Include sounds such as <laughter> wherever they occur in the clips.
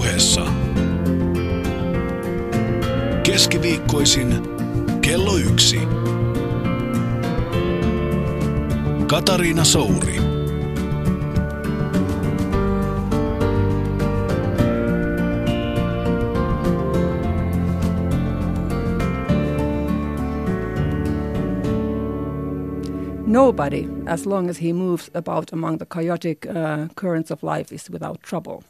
puheessa. Keskiviikkoisin kello yksi. Katariina Souri. Nobody, as long as he moves about among the chaotic uh, currents of life, is without trouble.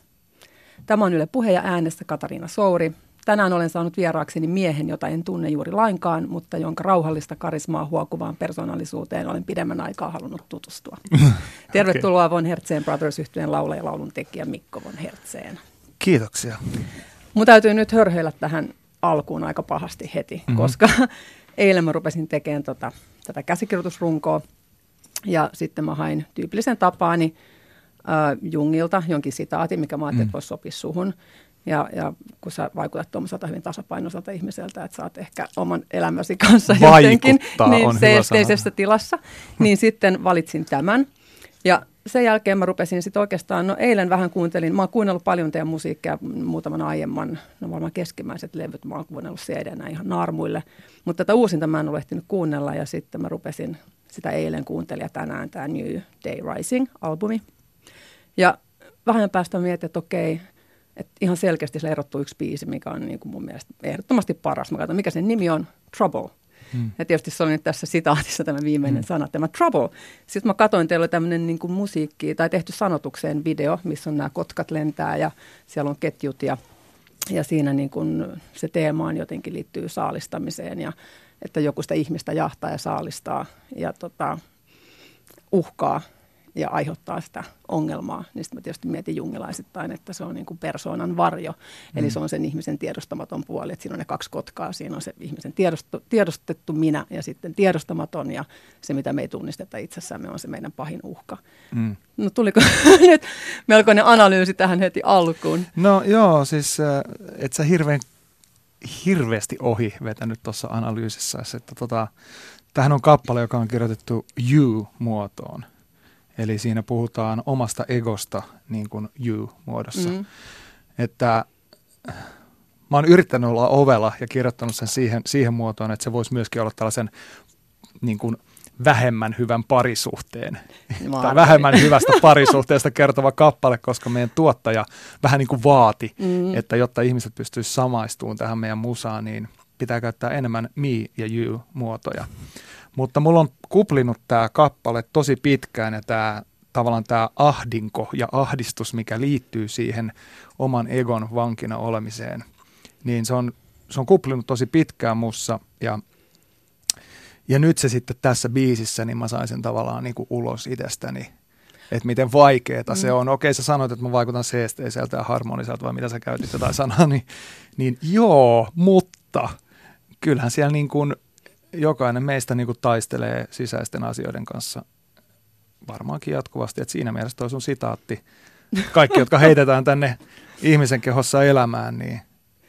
Tämä on Yle Puhe ja äänessä Katariina Souri. Tänään olen saanut vieraakseni miehen, jota en tunne juuri lainkaan, mutta jonka rauhallista karismaa huokuvaan persoonallisuuteen olen pidemmän aikaa halunnut tutustua. <laughs> Tervetuloa okay. Von Hertzeen Brothers yhtyeen laulaja ja laulun tekijä Mikko Von Hertzeen. Kiitoksia. Mun täytyy nyt hörheillä tähän alkuun aika pahasti heti, mm-hmm. koska <laughs> eilen mä rupesin tekemään tota, tätä käsikirjoitusrunkoa ja sitten mä hain tyypillisen tapaani äh, Jungilta jonkin sitaatin, mikä mä ajattelin, mm. että voisi sopia suhun. Ja, ja kun sä vaikutat tuommoiselta hyvin tasapainoiselta ihmiseltä, että sä oot ehkä oman elämäsi kanssa jotenkin niin seesteisessä tilassa, niin <laughs> sitten valitsin tämän. Ja sen jälkeen mä rupesin sitten oikeastaan, no eilen vähän kuuntelin, mä oon kuunnellut paljon teidän musiikkia muutaman aiemman, no varmaan keskimmäiset levyt, mä oon kuunnellut cd ihan naarmuille, mutta tätä uusinta mä en ole ehtinyt kuunnella ja sitten mä rupesin sitä eilen kuuntelin ja tänään tämä New Day Rising-albumi. Ja vähän päästä mietin, että okei, että ihan selkeästi se erottuu yksi biisi, mikä on niin kuin mun mielestä ehdottomasti paras. Mä katson, mikä sen nimi on, Trouble. Hmm. Ja tietysti se oli nyt tässä sitaatissa tämä viimeinen hmm. sana, tämä trouble. Sitten mä katsoin, teillä oli tämmöinen niin kuin musiikki tai tehty sanotukseen video, missä on nämä kotkat lentää ja siellä on ketjut ja, ja siinä niin kuin se teemaan jotenkin liittyy saalistamiseen ja että joku sitä ihmistä jahtaa ja saalistaa ja tota, uhkaa ja aiheuttaa sitä ongelmaa, niin sitten mä tietysti mietin jungilaisittain, että se on niin kuin persoonan varjo. Mm. Eli se on sen ihmisen tiedostamaton puoli, että siinä on ne kaksi kotkaa. Siinä on se ihmisen tiedosto, tiedostettu minä ja sitten tiedostamaton ja se, mitä me ei tunnisteta itsessämme, on se meidän pahin uhka. Mm. No tuliko <laughs> nyt melkoinen analyysi tähän heti alkuun? No joo, siis äh, että sä hirveän hirveästi ohi vetänyt tuossa analyysissä, että tota, tähän on kappale, joka on kirjoitettu you-muotoon. Eli siinä puhutaan omasta egosta niin kuin you-muodossa. Mm. Että mä oon yrittänyt olla ovela ja kirjoittanut sen siihen, siihen muotoon, että se voisi myöskin olla tällaisen niin kuin vähemmän hyvän parisuhteen Mä tai vähemmän hyvästä parisuhteesta kertova kappale, koska meidän tuottaja vähän niin kuin vaati, mm. että jotta ihmiset pystyisivät samaistumaan tähän meidän musaan, niin pitää käyttää enemmän me ja you muotoja. Mutta mulla on kuplinut tämä kappale tosi pitkään ja tämä tavallaan tämä ahdinko ja ahdistus, mikä liittyy siihen oman egon vankina olemiseen, niin se on, se on kuplinut tosi pitkään mussa ja ja nyt se sitten tässä biisissä, niin mä sain sen tavallaan niin kuin ulos itsestäni, että miten vaikeeta mm. se on. Okei, sä sanoit, että mä vaikutan seesteiseltä ja harmoniselta, vai mitä sä käytit jotain sanaa, niin, niin joo, mutta kyllähän siellä niin kuin jokainen meistä niin kuin taistelee sisäisten asioiden kanssa varmaankin jatkuvasti, että siinä mielessä toi sun sitaatti, kaikki, jotka heitetään tänne ihmisen kehossa elämään, niin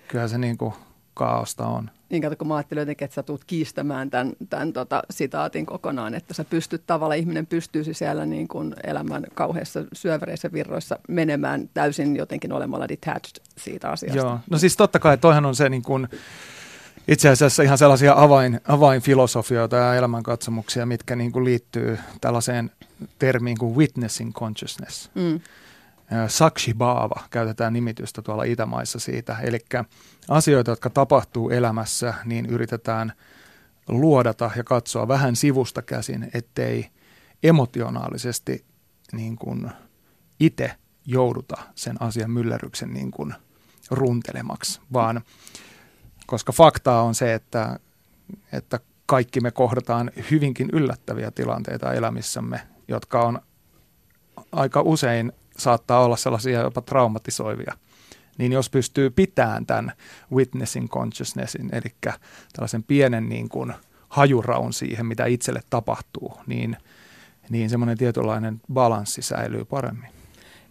kyllähän se niin kuin kaaosta on. Niin kato, kun mä ajattelin jotenkin, että sä tulet kiistämään tämän, tämän tota, sitaatin kokonaan, että sä pystyt tavallaan, ihminen pystyisi siellä niin kuin elämän kauheissa syövereissä virroissa menemään täysin jotenkin olemalla detached siitä asiasta. Joo, no siis totta kai toihan on se niin kuin, itse asiassa ihan sellaisia avain, avainfilosofioita ja elämänkatsomuksia, mitkä niin kuin liittyy tällaiseen termiin kuin witnessing consciousness. Mm. Sakshi Bhava käytetään nimitystä tuolla Itämaissa siitä. Eli asioita, jotka tapahtuu elämässä, niin yritetään luodata ja katsoa vähän sivusta käsin, ettei emotionaalisesti niin kuin itse jouduta sen asian myllerryksen niin kuin runtelemaksi, vaan koska faktaa on se, että, että kaikki me kohdataan hyvinkin yllättäviä tilanteita elämissämme, jotka on aika usein saattaa olla sellaisia jopa traumatisoivia. Niin jos pystyy pitämään tämän witnessing consciousnessin, eli tällaisen pienen niin kuin hajuraun siihen, mitä itselle tapahtuu, niin, niin semmoinen tietynlainen balanssi säilyy paremmin.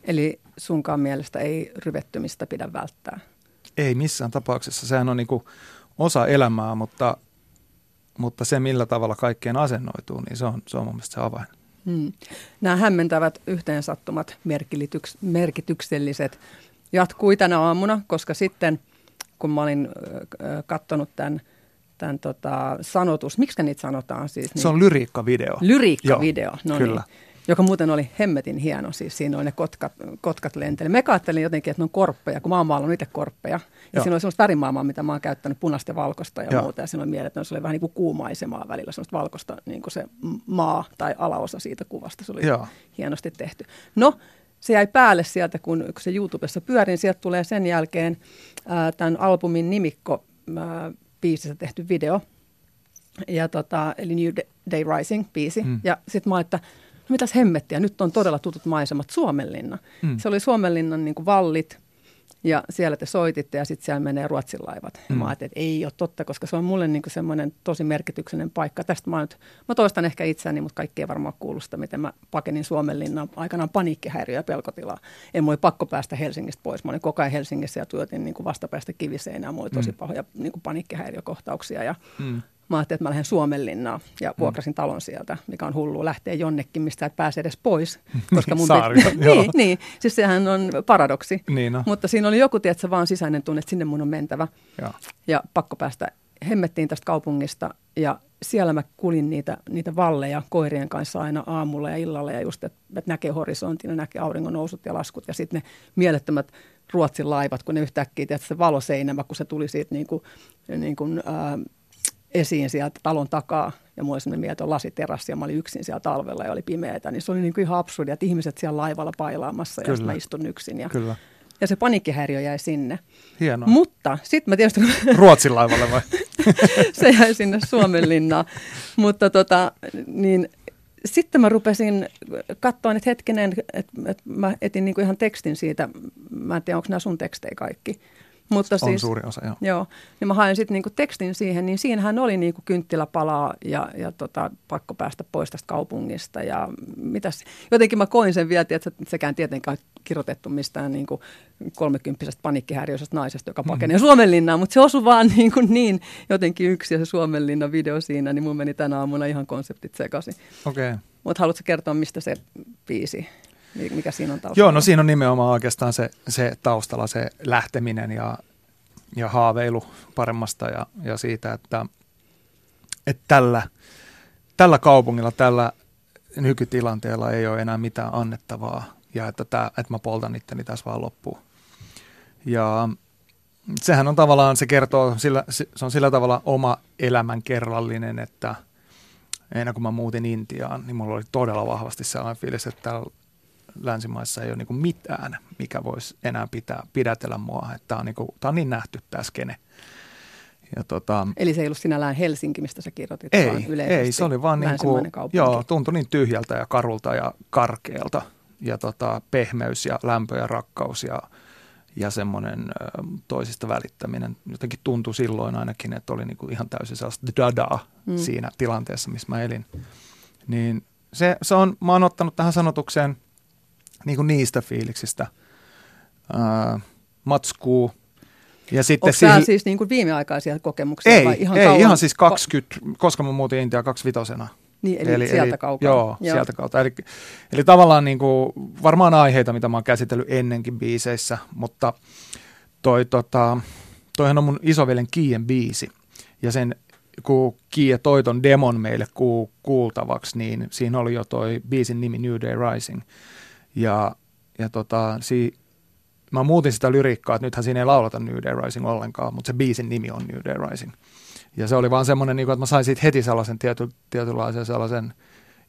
Eli sunkaan mielestä ei ryvettymistä pidä välttää? Ei missään tapauksessa. Sehän on niin kuin osa elämää, mutta, mutta se millä tavalla kaikkeen asennoituu, niin se on, se on mun mielestä se avain. Hmm. Nämä hämmentävät yhteensattumat merkitykselliset jatkui tänä aamuna, koska sitten kun mä olin katsonut tämän, tämän tota, sanotus, miksi niitä sanotaan siis? Niin, se on lyriikkavideo. Lyriikkavideo, no Kyllä. Niin joka muuten oli hemmetin hieno. Siis siinä oli ne kotkat, kotkat lenteli. Me ajattelin jotenkin, että ne on korppeja, kun mä oon maalannut itse korppeja. Ja Joo. siinä oli semmoista värimaailmaa, mitä mä oon käyttänyt punaista ja valkoista ja Joo. muuta. Ja siinä oli mieletön, se oli vähän niin kuin kuumaisemaa välillä, semmoista valkoista niin kuin se maa tai alaosa siitä kuvasta. Se oli Joo. hienosti tehty. No, se jäi päälle sieltä, kun, kun se YouTubessa pyörin. Sieltä tulee sen jälkeen ää, tämän albumin nimikko ää, biisissä tehty video. Ja tota, eli New Day Rising biisi. Mm. Ja sitten mä että mitäs hemmettiä, nyt on todella tutut maisemat, Suomenlinna. Mm. Se oli Suomenlinnan niin vallit ja siellä te soititte ja sitten siellä menee Ruotsin laivat. Mm. mä ajattelin, että ei ole totta, koska se on mulle niin semmoinen tosi merkityksellinen paikka. Tästä mä, nyt, mä toistan ehkä itseäni, mutta kaikki ei varmaan kuulu sitä, miten mä pakenin Suomenlinnan aikanaan paniikkihäiriö ja pelkotila. En voi pakko päästä Helsingistä pois. Mä olin koko ajan Helsingissä ja työtin niin vastapäästä kiviseinään. Mulla oli tosi mm. pahoja niin paniikkihäiriökohtauksia ja mm. Mä ajattelin, että mä lähden Suomenlinnaan ja mm. vuokrasin talon sieltä, mikä on hullu lähteä jonnekin, mistä et pääse edes pois. <laughs> Koska mun Saari, te- niin, niin, siis sehän on paradoksi. Niin no. Mutta siinä oli joku, tiedätkö, vaan sisäinen tunne, että sinne mun on mentävä. Ja, ja pakko päästä hemmettiin tästä kaupungista ja siellä mä kulin niitä, niitä valleja koirien kanssa aina aamulla ja illalla ja just, että, että näkee horisontin ja näkee auringon nousut ja laskut ja sitten ne mielettömät Ruotsin laivat, kun ne yhtäkkiä, tiedätkö, se valoseinämä, kun se tuli siitä niin kuin, niin kuin, ää, esiin sieltä talon takaa ja mulla oli sellainen mieletön lasiterassi ja mä olin yksin siellä talvella ja oli pimeätä, niin se oli niin kuin ihan absurdia, että ihmiset siellä laivalla pailaamassa Kyllä. ja mä istun yksin. Ja, Kyllä. ja se paniikkihäiriö jäi sinne. Hienoa. Mutta sitten mä tietysti... Ruotsin laivalle vai? <laughs> se jäi sinne Suomenlinnaan. Mutta tota, niin sitten mä rupesin katsoa, että hetkinen, että, että mä etin niin kuin ihan tekstin siitä. Mä en tiedä, onko nämä sun tekstejä kaikki. Mutta on siis, suuri osa, joo. Joo, niin mä hain sitten niinku tekstin siihen, niin siinähän oli niinku kynttiläpalaa ja, ja tota, pakko päästä pois tästä kaupungista. Ja mitäs, jotenkin mä koin sen vielä, että sekään tietenkään kirjoitettu mistään niinku kolmekymppisestä paniikkihäiriöisestä naisesta, joka pakenee mm. Suomenlinnaan, mutta se osui vaan niin, kuin niin jotenkin yksi ja se Suomenlinnan video siinä, niin mun meni tänä aamuna ihan konseptit sekaisin. Okei. Okay. Mutta haluatko kertoa, mistä se biisi mikä siinä on taustalla? Joo, no siinä on nimenomaan oikeastaan se, se taustalla se lähteminen ja, ja haaveilu paremmasta ja, ja siitä, että, että tällä, tällä kaupungilla, tällä nykytilanteella ei ole enää mitään annettavaa ja että, tämä, että mä poltan itteni tässä vaan loppuun. Ja sehän on tavallaan, se kertoo, sillä, se on sillä tavalla oma elämän kerrallinen, että ennen kuin mä muutin Intiaan, niin mulla oli todella vahvasti sellainen fiilis, että täällä länsimaissa ei ole niin mitään, mikä voisi enää pitää, pidätellä mua. Että tämä, on niin kuin, tämä on niin nähty tämä skene. Ja tota, Eli se ei ollut sinällään Helsinki, mistä sä kirjoitit, ei, vaan ei, se oli vaan niin kuin, joo, tuntui niin tyhjältä ja karulta ja karkealta. Ja tota, pehmeys ja lämpö ja rakkaus ja, ja semmoinen toisista välittäminen jotenkin tuntui silloin ainakin, että oli niin kuin ihan täysin sellaista dadaa mm. siinä tilanteessa, missä mä elin. Niin se, se on, mä oon ottanut tähän sanotukseen – niin kuin niistä fiiliksistä uh, matskuu. Ja sitten Onko siihen... siis niin kuin viimeaikaisia kokemuksia ei, vai ihan ei, kauan? ihan siis 20, koska mä muutin Intiaan 25 niin, eli, eli sieltä kaukaa. Joo, joo, sieltä kautta. Eli, eli tavallaan niin kuin, varmaan aiheita, mitä mä oon käsitellyt ennenkin biiseissä, mutta toi, tota, toihan on mun isoveljen Kien biisi. Ja sen, kun Kie toi ton demon meille ku, kuultavaksi, niin siinä oli jo toi biisin nimi New Day Rising. Ja, ja tota, si, mä muutin sitä lyriikkaa, että nythän siinä ei laulata New Day Rising ollenkaan, mutta se biisin nimi on New Day Rising. Ja se oli vaan semmoinen, niin että mä sain siitä heti sellaisen tiety, tietynlaisen sellaisen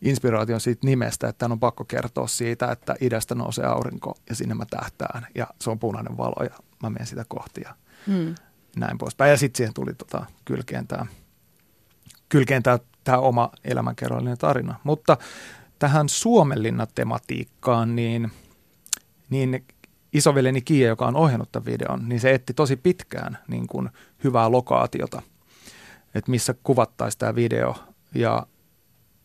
inspiraation siitä nimestä, että on pakko kertoa siitä, että idästä nousee aurinko ja sinne mä tähtään ja se on punainen valo ja mä menen sitä kohti ja hmm. näin poispäin. Ja sitten siihen tuli tota, kylkeen tämä kylkeen tämä oma elämänkerrallinen tarina. Mutta tähän Suomenlinna-tematiikkaan, niin, niin isoveljeni Kiia, joka on ohjannut tämän videon, niin se etti tosi pitkään niin kuin hyvää lokaatiota, että missä kuvattaisiin tämä video ja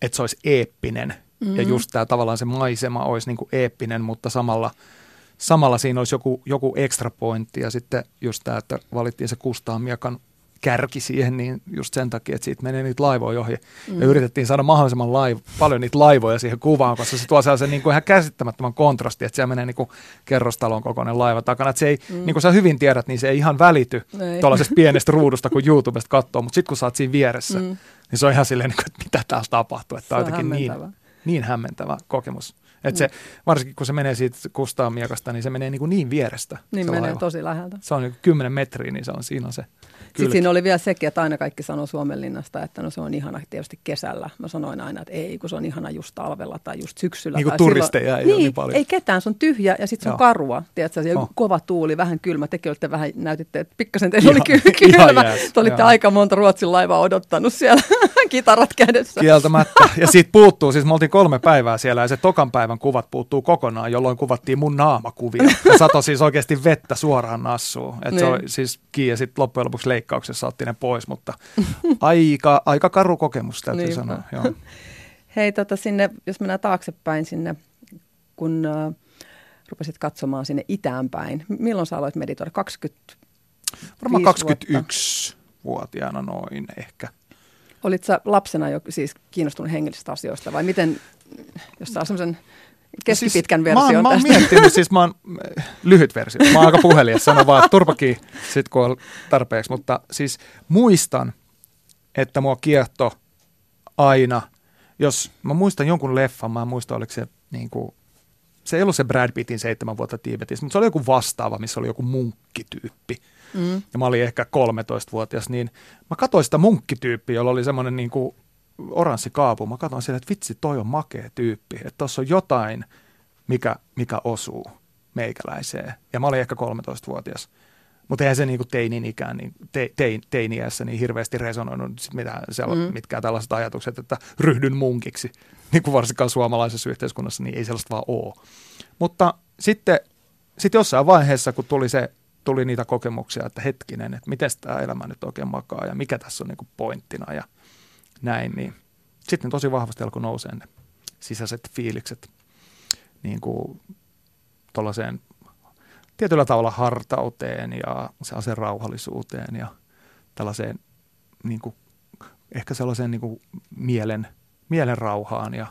että se olisi eeppinen. Mm-hmm. Ja just tämä tavallaan se maisema olisi niin kuin eeppinen, mutta samalla, samalla siinä olisi joku, joku extra pointti ja sitten just tämä, että valittiin se Kustaa Miekan kärki siihen, niin just sen takia, että siitä menee niitä laivoja ohi. Mm. Ja yritettiin saada mahdollisimman laiv- paljon niitä laivoja siihen kuvaan, koska se tuo sellaisen niin kuin ihan käsittämättömän kontrasti, että siellä menee niin kuin kerrostalon kokoinen laiva takana. Että se ei, mm. niin kuin sä hyvin tiedät, niin se ei ihan välity tuollaisesta pienestä ruudusta, kun YouTubesta katsoo, mutta sitten kun sä oot siinä vieressä, mm. niin se on ihan silleen, niin kuin, että mitä täällä tapahtuu. Että se on niin, niin hämmentävä kokemus. Että se, varsinkin kun se menee siitä Kustaan miekasta, niin se menee niin, kuin niin vierestä. Niin menee laiva. tosi läheltä. Se on niin 10 metriä, niin se on, siinä on se sitten siinä oli vielä sekin, että aina kaikki sanoo Suomenlinnasta, että no se on ihana tietysti kesällä. Mä sanoin aina, että ei, kun se on ihana just talvella tai just syksyllä. Niin kuin tai turisteja silloin, ei niin, ole niin paljon. ei ketään, se on tyhjä ja sitten se on Joo. karua. Tiedätkö, ja Oh. kova tuuli, vähän kylmä. Tekin olitte vähän, näytitte, että pikkasen teillä oli <laughs> kylmä. jääs, Te olitte joo. aika monta Ruotsin laivaa odottanut siellä <laughs> kitarat kädessä. Kieltämättä. <laughs> Ja siitä puuttuu, siis me oltiin kolme päivää siellä ja se tokan päivän kuvat puuttuu kokonaan, jolloin kuvattiin mun naamakuvia. Ja sato siis oikeasti vettä suoraan nassuun. Että se Niin. oli siis kiinni ja sitten loppujen lopuksi leikkauksessa otti ne pois, mutta <laughs> aika, aika karu kokemus täytyy Niinpä. sanoa. Joo. <laughs> Hei, tota, sinne, jos mennään taaksepäin sinne, kun äh, rupesit katsomaan sinne itäänpäin. Milloin sä aloit meditoida? 20 Varmaan Viisi vuotta. 21-vuotiaana noin ehkä. Olit sä lapsena jo siis kiinnostunut hengellisistä asioista vai miten, jos saa semmoisen keskipitkän siis, mä version oon, mä oon tästä? miettinyt, siis mä oon, <laughs> lyhyt versio, mä oon aika puhelias, sano vaan, että turpakin sit kun on tarpeeksi, mutta siis muistan, että mua kiehto aina, jos mä muistan jonkun leffan, mä en muista oliko se niin kuin, se ei ollut se Brad Pittin seitsemän vuotta Tiibetissä, mutta se oli joku vastaava, missä oli joku munkkityyppi. Mm. Ja mä olin ehkä 13-vuotias, niin mä katsoin sitä munkkityyppiä, jolla oli semmoinen niin kuin oranssi kaapu. Mä katsoin siellä, että vitsi, toi on makea tyyppi. Että tossa on jotain, mikä, mikä osuu meikäläiseen. Ja mä olin ehkä 13-vuotias. Mutta eihän se niinku teinin ikään, niin te, tein, teiniässä niin hirveästi resonoinut sit mitään, siellä, mm. mitkään tällaiset ajatukset, että ryhdyn munkiksi. <laughs> Niin kuin varsinkaan suomalaisessa yhteiskunnassa, niin ei sellaista vaan ole. Mutta sitten sit jossain vaiheessa, kun tuli, se, tuli niitä kokemuksia, että hetkinen, että miten tämä elämä nyt oikein makaa ja mikä tässä on niinku pointtina ja näin, niin sitten tosi vahvasti alkoi nousee ne sisäiset fiilikset niin kuin tuollaiseen tietyllä tavalla hartauteen ja sellaiseen rauhallisuuteen ja tällaiseen niin kuin, ehkä sellaiseen niin kuin mielen, mielen rauhaan ja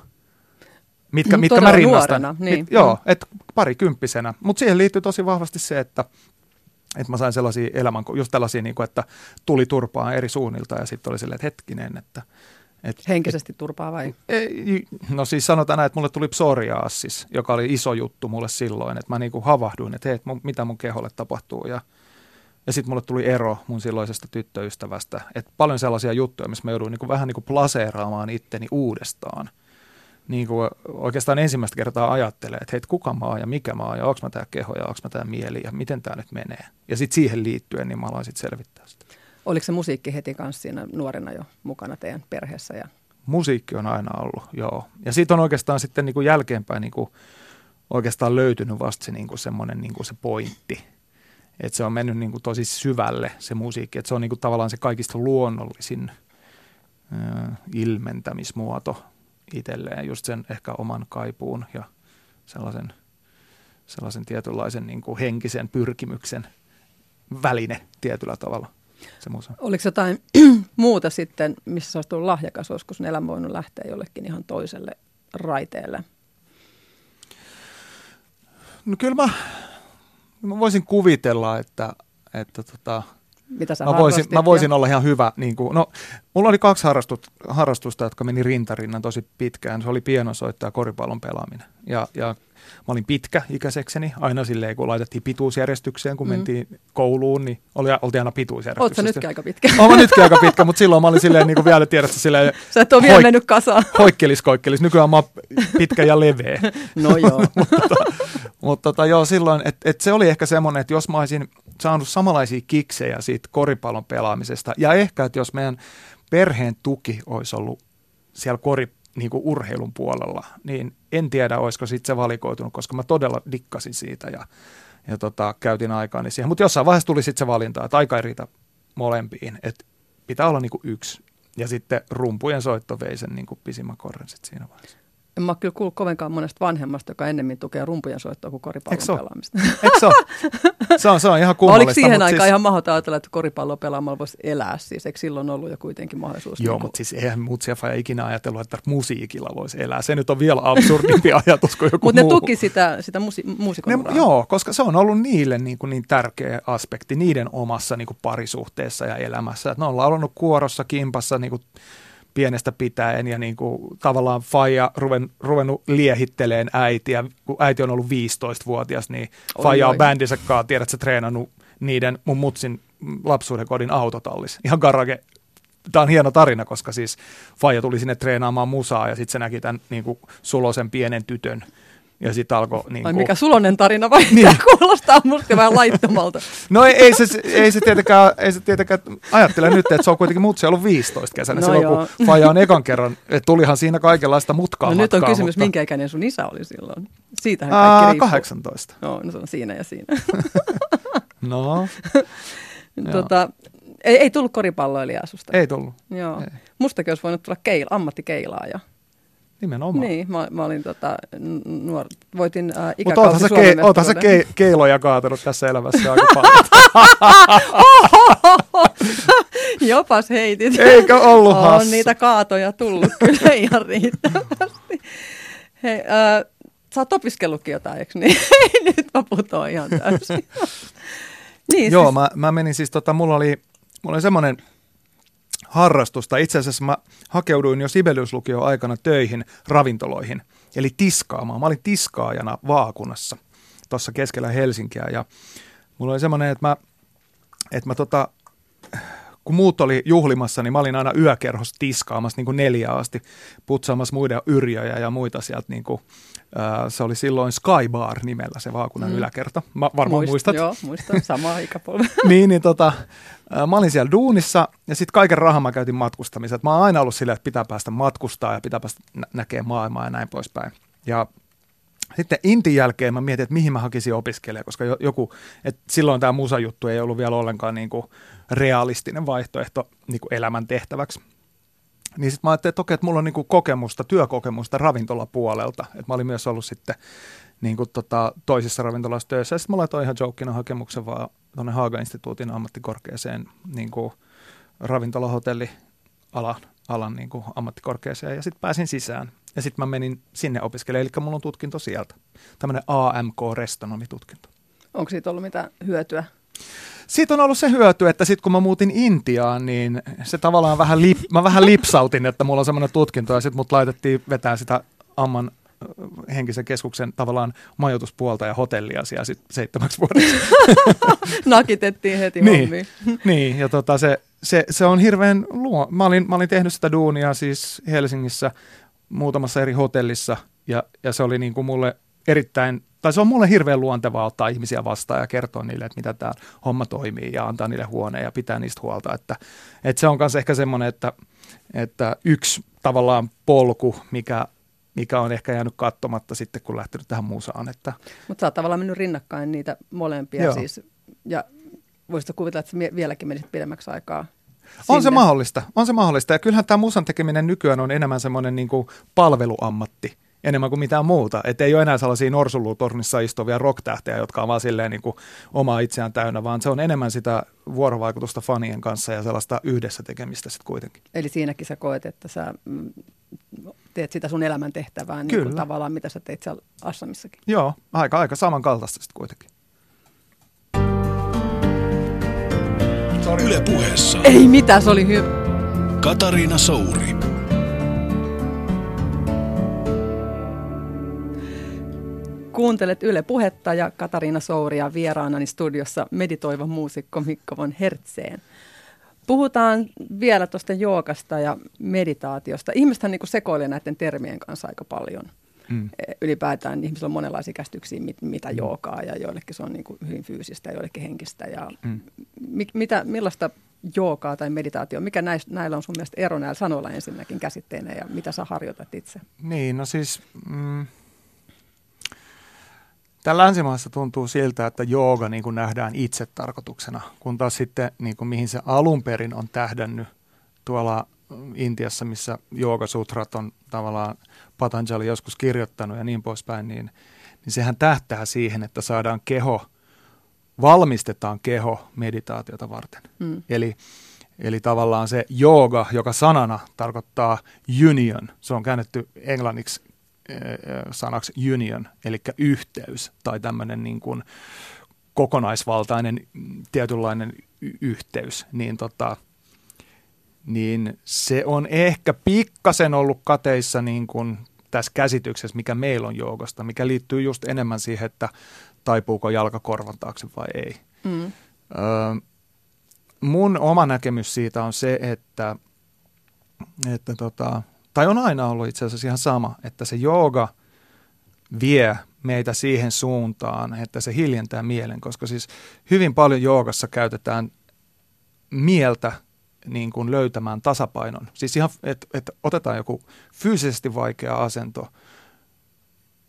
mitkä, Mm, mitkä mä rinnastan. nuorena, niin. Mit, joo, et parikymppisenä. Mutta siihen liittyy tosi vahvasti se, että että mä sain sellaisia elämän, just tällaisia, niin kuin, että tuli turpaa eri suunnilta ja sitten oli silleen, että hetkinen, että et, Henkisesti turpaa vai? ei, no siis sanotaan näin, että mulle tuli psoriasis, joka oli iso juttu mulle silloin, että mä niinku havahduin, että hei, et mun, mitä mun keholle tapahtuu ja, ja sitten mulle tuli ero mun silloisesta tyttöystävästä, että paljon sellaisia juttuja, missä mä jouduin niinku vähän niinku plaseeraamaan itteni uudestaan. Niin kuin oikeastaan ensimmäistä kertaa ajattelee, että hei, kuka mä oon ja mikä mä oon ja onko mä tää keho ja onko mä tää mieli ja miten tämä nyt menee. Ja sitten siihen liittyen, niin mä aloin sitten selvittää sitä. Oliko se musiikki heti kanssa siinä nuorena jo mukana teidän perheessä? Ja... Musiikki on aina ollut, joo. Ja siitä on oikeastaan sitten niin kuin jälkeenpäin niin kuin oikeastaan löytynyt vasta se niin kuin semmoinen niin kuin se pointti. Että se on mennyt niin kuin tosi syvälle se musiikki. Että se on niin kuin tavallaan se kaikista luonnollisin ö, ilmentämismuoto itselleen. Just sen ehkä oman kaipuun ja sellaisen, sellaisen tietynlaisen niin kuin henkisen pyrkimyksen väline tietyllä tavalla. Se musa. Oliko jotain <clears throat> muuta sitten, missä sä olisit tullut lahjakas, olisiko sun elämä voinut lähteä jollekin ihan toiselle raiteelle? No kyllä mä, mä voisin kuvitella, että, että tota, Mitä sä mä, voisin, mä voisin ja- olla ihan hyvä. Niin kuin, no, mulla oli kaksi harrastusta, harrastusta, jotka meni rintarinnan tosi pitkään. Se oli pianosoitto ja koripallon pelaaminen. Ja, ja mä olin pitkä ikäisekseni, aina silleen, kun laitettiin pituusjärjestykseen, kun Mm. mentiin kouluun, niin oli, oltiin aina pituusjärjestyksessä. Sä nytkin aika pitkä? Oon mä nytkin aika pitkä, mutta silloin mä olin silleen, niin kuin vielä tiedätkö, silleen <laughs> Sä et ole vielä Hoik- mennyt kasaan. <laughs> hoikkelis koikkelis. Nykyään mä oon pitkä ja leveä. <laughs> No joo. Mutta tota, joo, silloin, että et se oli ehkä semmoinen, että jos mä olisin saanut samanlaisia kiksejä siitä koripallon pelaamisesta, ja ehkä, että jos meidän perheen tuki olisi ollut siellä kori, niin kuin urheilun puolella, niin en tiedä, olisiko sitten se valikoitunut, koska mä todella dikkasin siitä ja, ja tota, käytin aikaani siihen. Mutta jossain vaiheessa tuli sitten se valinta, että aika ei riitä molempiin, että pitää olla niin kuin yksi. Ja sitten rumpujen soitto vei sen niin kuin pisimmän korren sit siinä vaiheessa. En mä kyllä kuullut kovinkaan monesta vanhemmasta, joka ennemmin tukee rumpujen soittoa kuin koripallon Eikö pelaamista. Eikö se ole? Se on, se on ihan kummallista. Oliko siihen aikaan siis, ihan mahdoton ajatella, että koripalloa pelaamalla voisi elää? Siis eikö silloin ollut jo kuitenkin mahdollisuus? Joo, niin kuin- mutta siis eihän faija ikinä ajatellut, että musiikilla voisi elää. Se nyt on vielä absurdimpi <laughs> ajatus kuin joku Mutta ne tuki sitä, sitä musi- muusikon Ne, joo, koska se on ollut niille niin, kuin niin tärkeä aspekti niiden omassa niin kuin parisuhteessa ja elämässä. Et ne on laulannut kuorossa, kimpassa niin kuin pienestä pitäen ja niin kuin, tavallaan faija ruven, ruvennut liehitteleen äitiä. Kun äiti on ollut 15-vuotias, niin faija on bändinsä tiedät sä, treenannut niiden mun mutsin lapsuuden kodin autotallis. Ihan garage. Tämä on hieno tarina, koska siis faija tuli sinne treenaamaan musaa ja sitten se näki tämän niin kuin, sulosen pienen tytön. Ja sitten alkoi... Niin Ai kuin, mikä sulonen tarina vai <laughs> Niin. niin. kuulostaa musta vähän laittomalta. No ei, ei, se, ei, se tietenkään, ei se tietenkään, ajattelen nyt, että se on kuitenkin mutsi ollut 15 kesänä, No silloin joo. kun Faja on ekan kerran, että tulihan siinä kaikenlaista mutkaa No nyt on matkaa, kysymys, mutta, minkä ikäinen sun isä oli silloin? Siitähän kaikki Aa, riippuu. 18. No, no se on siinä ja siinä. <laughs> No, <laughs> tota, ei, ei tullut koripalloilijaa susta. ei tullut, Joo. ei. Mustakin olisi voinut tulla keil, ammattikeilaaja. Nimenomaan. Niin, mä, mä olin tota, nuor, voitin äh, Mutta oothan sä, kei, oothan sä kei, keiloja kaatanut tässä elämässä aika <laughs> paljon. <laughs> Jopas heitit. Eikö ollut On hassu? niitä kaatoja tullut <laughs> kyllä ihan riittävästi. Hei, äh, sä oot opiskellutkin jotain, eikö niin? Nyt mä putoan ihan täysin. niin, Joo, siis, mä, mä menin siis, tota, mulla oli, mulla oli semmoinen harrastusta. Itse asiassa mä hakeuduin jo Sibeliuslukio aikana töihin ravintoloihin, eli tiskaamaan. Mä olin tiskaajana vaakunassa tuossa keskellä Helsinkiä ja mulla oli semmoinen, että mä, että mä tota, kun muut oli juhlimassa, niin mä olin aina yökerhossa tiskaamassa niin kuin neljä asti, putsaamassa muiden yrjöjä ja muita sieltä. Niin kuin, se oli silloin Skybar nimellä se vaakunan Mm. yläkerta. Mä, varmaan muist- muistat. Joo, muistan. Samaa ikäpolvea. <laughs> niin, niin tota, ää, mä olin siellä duunissa ja sitten kaiken rahan mä käytin matkustamiseen. Mä oon aina ollut silleen, että pitää päästä matkustaa ja pitää päästä nä- näkee maailmaa ja näin poispäin. Ja sitten Intin jälkeen mä mietin, että mihin mä hakisin opiskelemaan, koska jo- joku, että silloin tämä musajuttu ei ollut vielä ollenkaan niin kuin realistinen vaihtoehto niin kuin elämän tehtäväksi. Niin sitten mä ajattelin, että okei, että mulla on niin kokemusta, työkokemusta ravintolapuolelta. Että mä olin myös ollut sitten niin kuin tota, toisissa ravintoloissa töissä. Sitten mä laitoin ihan jokina hakemuksen vaan tuonne Haaga-instituutin ammattikorkeeseen niin ravintolahotelli alan, alan niin kuin ammattikorkeeseen ja sitten pääsin sisään. Ja sitten mä menin sinne opiskelemaan, eli mulla on tutkinto sieltä. Tämmöinen AMK-restonomitutkinto. Onko siitä ollut mitään hyötyä? Siitä on ollut se hyöty, että sitten kun mä muutin Intiaan, niin se tavallaan vähän, lip, mä vähän lipsautin, että mulla on semmoinen tutkinto ja sitten mut laitettiin vetää sitä Amman henkisen keskuksen tavallaan majoituspuolta ja hotellia siellä sit seitsemäksi vuodeksi. <laughs> Nakitettiin heti Niin. hommiin. <laughs> niin, ja tota se, se, se on hirveän luo. Mä olin, mä olin tehnyt sitä duunia siis Helsingissä muutamassa eri hotellissa ja, ja se oli niin kuin mulle erittäin, tai se on mulle hirveän luontevaa ottaa ihmisiä vastaan ja kertoa niille, että mitä tämä homma toimii ja antaa niille huoneen ja pitää niistä huolta. Että, että se on myös ehkä semmoinen, että, että yksi tavallaan polku, mikä, mikä on ehkä jäänyt katsomatta sitten, kun lähtenyt tähän musaan. Että, Mutta sä oot tavallaan mennyt rinnakkain niitä molempia Joo. siis. Ja voisitko kuvitella, että sä vieläkin menisit pidemmäksi aikaa On se sinne? mahdollista, on se mahdollista. Ja kyllähän tämä musan tekeminen nykyään on enemmän semmoinen niin kuin palveluammatti, enemmän kuin mitään muuta. Että ei ole enää sellaisia norsulutornissa istuvia rocktähtejä, jotka on vaan silleen niin kuin omaa itseään täynnä, vaan se on enemmän sitä vuorovaikutusta fanien kanssa ja sellaista yhdessä tekemistä sitten kuitenkin. Eli siinäkin sä koet, että sä mm, teet sitä sun elämäntehtävää niin kuin tavallaan, mitä sä teit siellä Assamissakin. Joo, aika, aika samankaltaista sitten kuitenkin. Yle puheessa Ei mitään, se oli hyvä. Katariina Souri. Kuuntelet Yle Puhetta ja Katariina Souria vieraanani studiossa meditoiva muusikko Mikko von Hertzeen. Puhutaan vielä tuosta jookasta ja meditaatiosta. Ihmistähän niin sekoilee näiden termien kanssa aika paljon. Mm. E, Ylipäätään ihmisillä on monenlaisia käsityksiä, mit, mitä jookaa ja joillekin se on niin kuin hyvin fyysistä ja joillekin henkistä. Ja Mm. mi, mitä, millaista jookaa tai meditaatio, mikä näis, näillä on sun mielestä ero näillä sanoilla ensinnäkin käsitteenä ja mitä sä harjoitat itse? Niin, no siis... Mm, Täällä länsimaassa tuntuu siltä, että jooga niin kuin nähdään itse tarkoituksena, kun taas sitten niin kuin mihin se alun perin on tähdännyt tuolla ö, Intiassa, missä joogasutrat on tavallaan Patanjali joskus kirjoittanut ja niin poispäin, niin, niin sehän tähtää siihen, että saadaan keho, valmistetaan keho meditaatiota varten. Mm. Eli, eli tavallaan se jooga, joka sanana tarkoittaa union, se on käännetty englanniksi sanaksi union, eli yhteys tai tämmöinen niin kuin kokonaisvaltainen tietynlainen y- yhteys, niin, tota, niin se on ehkä pikkasen ollut kateissa niin kuin tässä käsityksessä, mikä meillä on joukosta, mikä liittyy just enemmän siihen, että taipuuko jalka korvan taakse vai ei. Mm. Öö, mun oma näkemys siitä on se, että, että tota, tai on aina ollut itse asiassa ihan sama, että se jooga vie meitä siihen suuntaan, että se hiljentää mielen, koska siis hyvin paljon joogassa käytetään mieltä niin kuin löytämään tasapainon. Siis ihan, että et otetaan joku fyysisesti vaikea asento,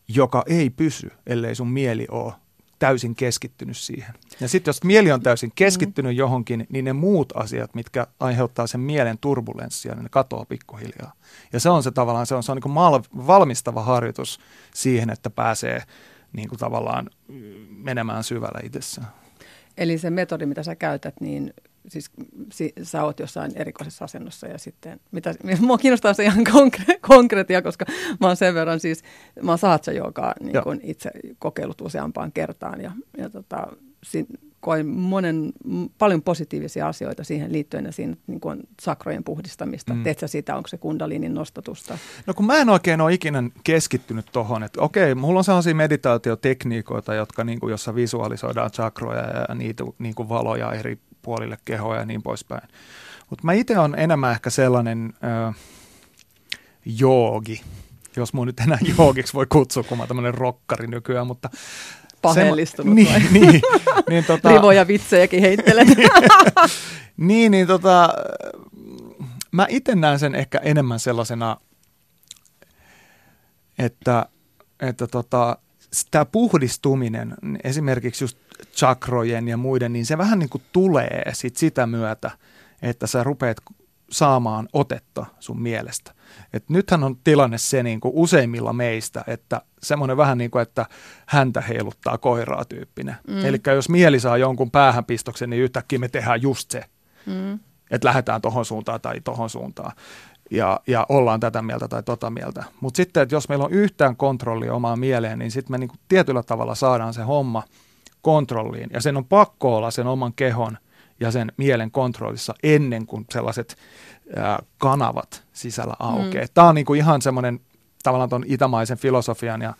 joka ei pysy, ellei sun mieli ole täysin keskittynyt siihen. Ja sitten jos mieli on täysin keskittynyt mm. johonkin, niin ne muut asiat, mitkä aiheuttaa sen mielen turbulenssia, niin ne katoaa pikkuhiljaa. Ja se on se tavallaan, se on, se on niin mal, valmistava harjoitus siihen, että pääsee niin kuin tavallaan menemään syvällä itsessään. Eli se metodi, mitä sä käytät, niin siis si, sä oot jossain erikoisessa asennossa ja sitten, mitä, <laughs> mua kiinnostaa se ihan konkre, konkreettia, koska mä oon sen verran siis, mä oon saatsa joka niin kun itse kokeillut useampaan kertaan ja, ja tota, si, koin monen, paljon positiivisia asioita siihen liittyen ja siinä niin kuin sakrojen puhdistamista. Mm. Teet sä sitä, onko se kundalinin nostatusta? No kun mä en oikein ole ikinä keskittynyt tohon, että okei, mulla on sellaisia meditaatiotekniikoita, jotka niin kuin, jossa visualisoidaan sakroja ja niitä niin kuin valoja eri puolille kehoa ja niin poispäin. Mutta mä itse on enemmän ehkä sellainen ö, joogi, jos mun nyt enää joogiksi voi kutsua, kun mä oon tämmöinen rokkari nykyään, mutta pahellistunut niin, vai? Niin, niin, <laughs> tota, Rivoja vitsejäkin heittelen. <laughs> niin, niin tota, mä itse näen sen ehkä enemmän sellaisena, että, että tota, tämä puhdistuminen, esimerkiksi just chakrojen ja muiden, niin se vähän niin kuin tulee sit sitä myötä, että sä rupeat saamaan otetta sun mielestä. Et nythän on tilanne se niin kuin useimmilla meistä, että semmoinen vähän niin kuin, että häntä heiluttaa koiraa tyyppinen. Mm. Eli jos mieli saa jonkun päähänpistoksen, niin yhtäkkiä me tehdään just se. Mm. Että lähdetään tohon suuntaan tai tohon suuntaan ja, ja ollaan tätä mieltä tai tota mieltä. Mutta sitten, että jos meillä on yhtään kontrollia omaan mieleen, niin sitten me niin kuin tietyllä tavalla saadaan se homma kontrolliin. Ja sen on pakko olla sen oman kehon ja sen mielen kontrollissa ennen kuin sellaiset ää, kanavat sisällä aukeaa. Mm. Tämä on niin kuin ihan semmoinen tavallaan tuon itämaisen filosofian ja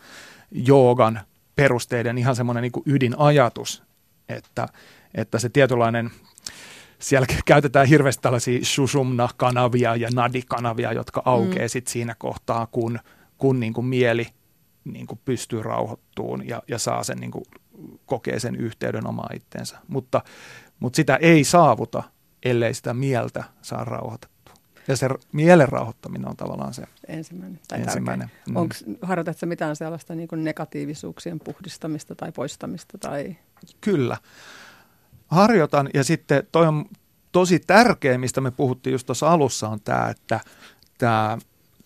joogan perusteiden ihan semmoinen niin ydinajatus, että, että se tietynlainen siellä <laughs> käytetään hirveästi tällaisia shusumna-kanavia ja nadi-kanavia, jotka aukeaa mm. sit siinä kohtaa, kun, kun niin kuin mieli niin kuin pystyy rauhoittuun ja, ja saa sen, niin kuin, kokee sen yhteyden omaan itteensä. Mutta, mutta sitä ei saavuta, ellei sitä mieltä saa rauhoitettua. Ja se mielen rauhoittaminen on tavallaan se ensimmäinen. Tai ensimmäinen. Mm. harjoitatko mitään sellaista niin kuin negatiivisuuksien puhdistamista tai poistamista? Tai? Kyllä harjoitan ja sitten toi on tosi tärkeä, mistä me puhuttiin just tuossa alussa, on tämä, että tämä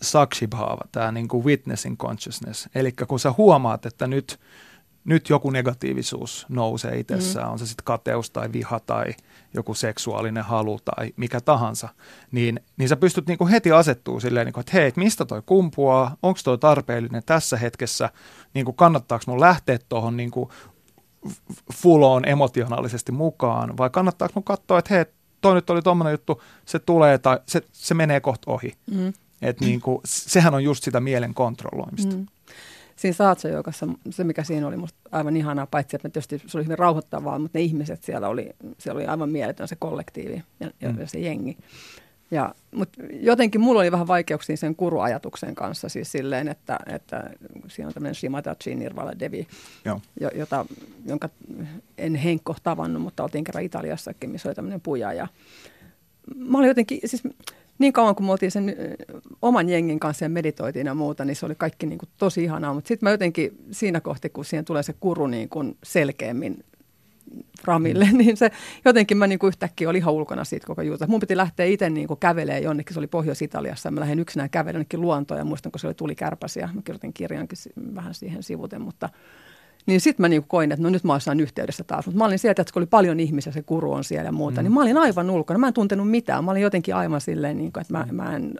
sakshibhava, tämä niin kuin witnessing consciousness. Eli kun sä huomaat, että nyt, nyt joku negatiivisuus nousee itsessään, mm. on se sitten kateus tai viha tai joku seksuaalinen halu tai mikä tahansa, niin, niin sä pystyt niin kuin heti asettuu silleen, niin kuin, että hei, mistä toi kumpuaa, onko toi tarpeellinen tässä hetkessä, niin kuin kannattaako mun lähteä tuohon niin kuin full on emotionaalisesti mukaan, vai kannattaako mun katsoa, että hei, toi nyt oli tuommoinen juttu, se tulee tai se, se menee kohta ohi. Mm. Et niin kuin, sehän on just sitä mielen kontrolloimista. Mm. Siinä Saatsa-joukassa se, mikä siinä oli musta aivan ihanaa, paitsi että tietysti se oli hyvin rauhoittavaa, mutta ne ihmiset siellä oli, siellä oli aivan mieletön se kollektiivi ja, ja mm. se jengi. Ja, mutta jotenkin mulla oli vähän vaikeuksia sen kuruajatuksen kanssa, siis silleen, että, että siinä on tämmöinen Shimatachi Nirvala Devi, Joo. Jota, jonka en Henkko tavannut, mutta oltiin kerran Italiassakin, missä oli tämmöinen puja. Ja mä olin jotenkin, siis niin kauan kun me oltiin sen oman jengin kanssa ja meditoitiin ja muuta, niin se oli kaikki niin kuin tosi ihanaa. Mutta sitten mä jotenkin siinä kohti, kun siihen tulee se kuru niin kuin selkeämmin Ramille, <laughs> niin se jotenkin mä niin kuin yhtäkkiä olin ihan ulkona siitä koko juuta. Mun piti lähteä itse niin kuin kävelemään jonnekin, se oli Pohjois-Italiassa, mä lähdin yksinään kävelemään jonnekin luontoon, ja muistan, kun se oli tuli kärpäsiä, mä kirjoitin kirjankin vähän siihen sivuten, mutta niin sitten mä niin koin, että no nyt mä olisin yhteydessä taas. Mutta mä olin sieltä, että kun oli paljon ihmisiä, se kuru on siellä ja muuta, mm. niin mä olin aivan ulkona. Mä en tuntenut mitään. Mä olin jotenkin aivan silleen, niin kuin, että mä, mm. mä en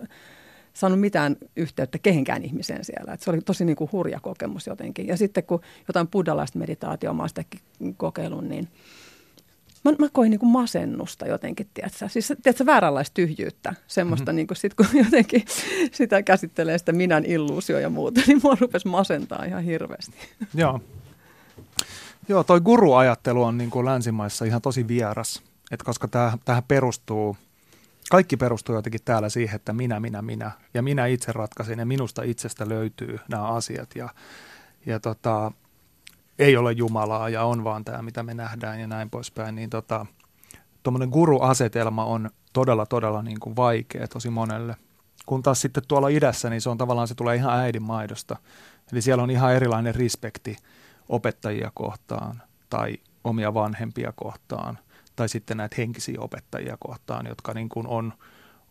saanut mitään yhteyttä kehenkään ihmiseen siellä. Et se oli tosi niin kuin hurja kokemus jotenkin. Ja sitten kun jotain buddhalaista meditaatioa mä sitäkin kokeilun, niin mä, mä koin niin kuin masennusta jotenkin, tiedätkö? Siis tiedätkö, vääränlaista tyhjyyttä, semmoista mm-hmm. niin kuin sit, kun <laughs> jotenkin sitä käsittelee sitä minän illuusio ja muuta, niin mua rupesi masentaa ihan hirveästi. Joo. Joo, toi guru-ajattelu on niin kuin länsimaissa ihan tosi vieras, Et koska tähän perustuu – kaikki perustuu jotenkin täällä siihen, että minä, minä, minä ja minä itse ratkaisin ja minusta itsestä löytyy nämä asiat ja, ja tota, ei ole Jumalaa ja on vaan tämä, mitä me nähdään ja näin poispäin, niin tota, tuommoinen guru-asetelma on todella, todella niin kuin vaikea tosi monelle. Kun taas sitten tuolla idässä, niin se on tavallaan, se tulee ihan äidin maidosta. Eli siellä on ihan erilainen respekti opettajia kohtaan tai omia vanhempia kohtaan – tai sitten näitä henkisiä opettajia kohtaan, jotka niin kuin on,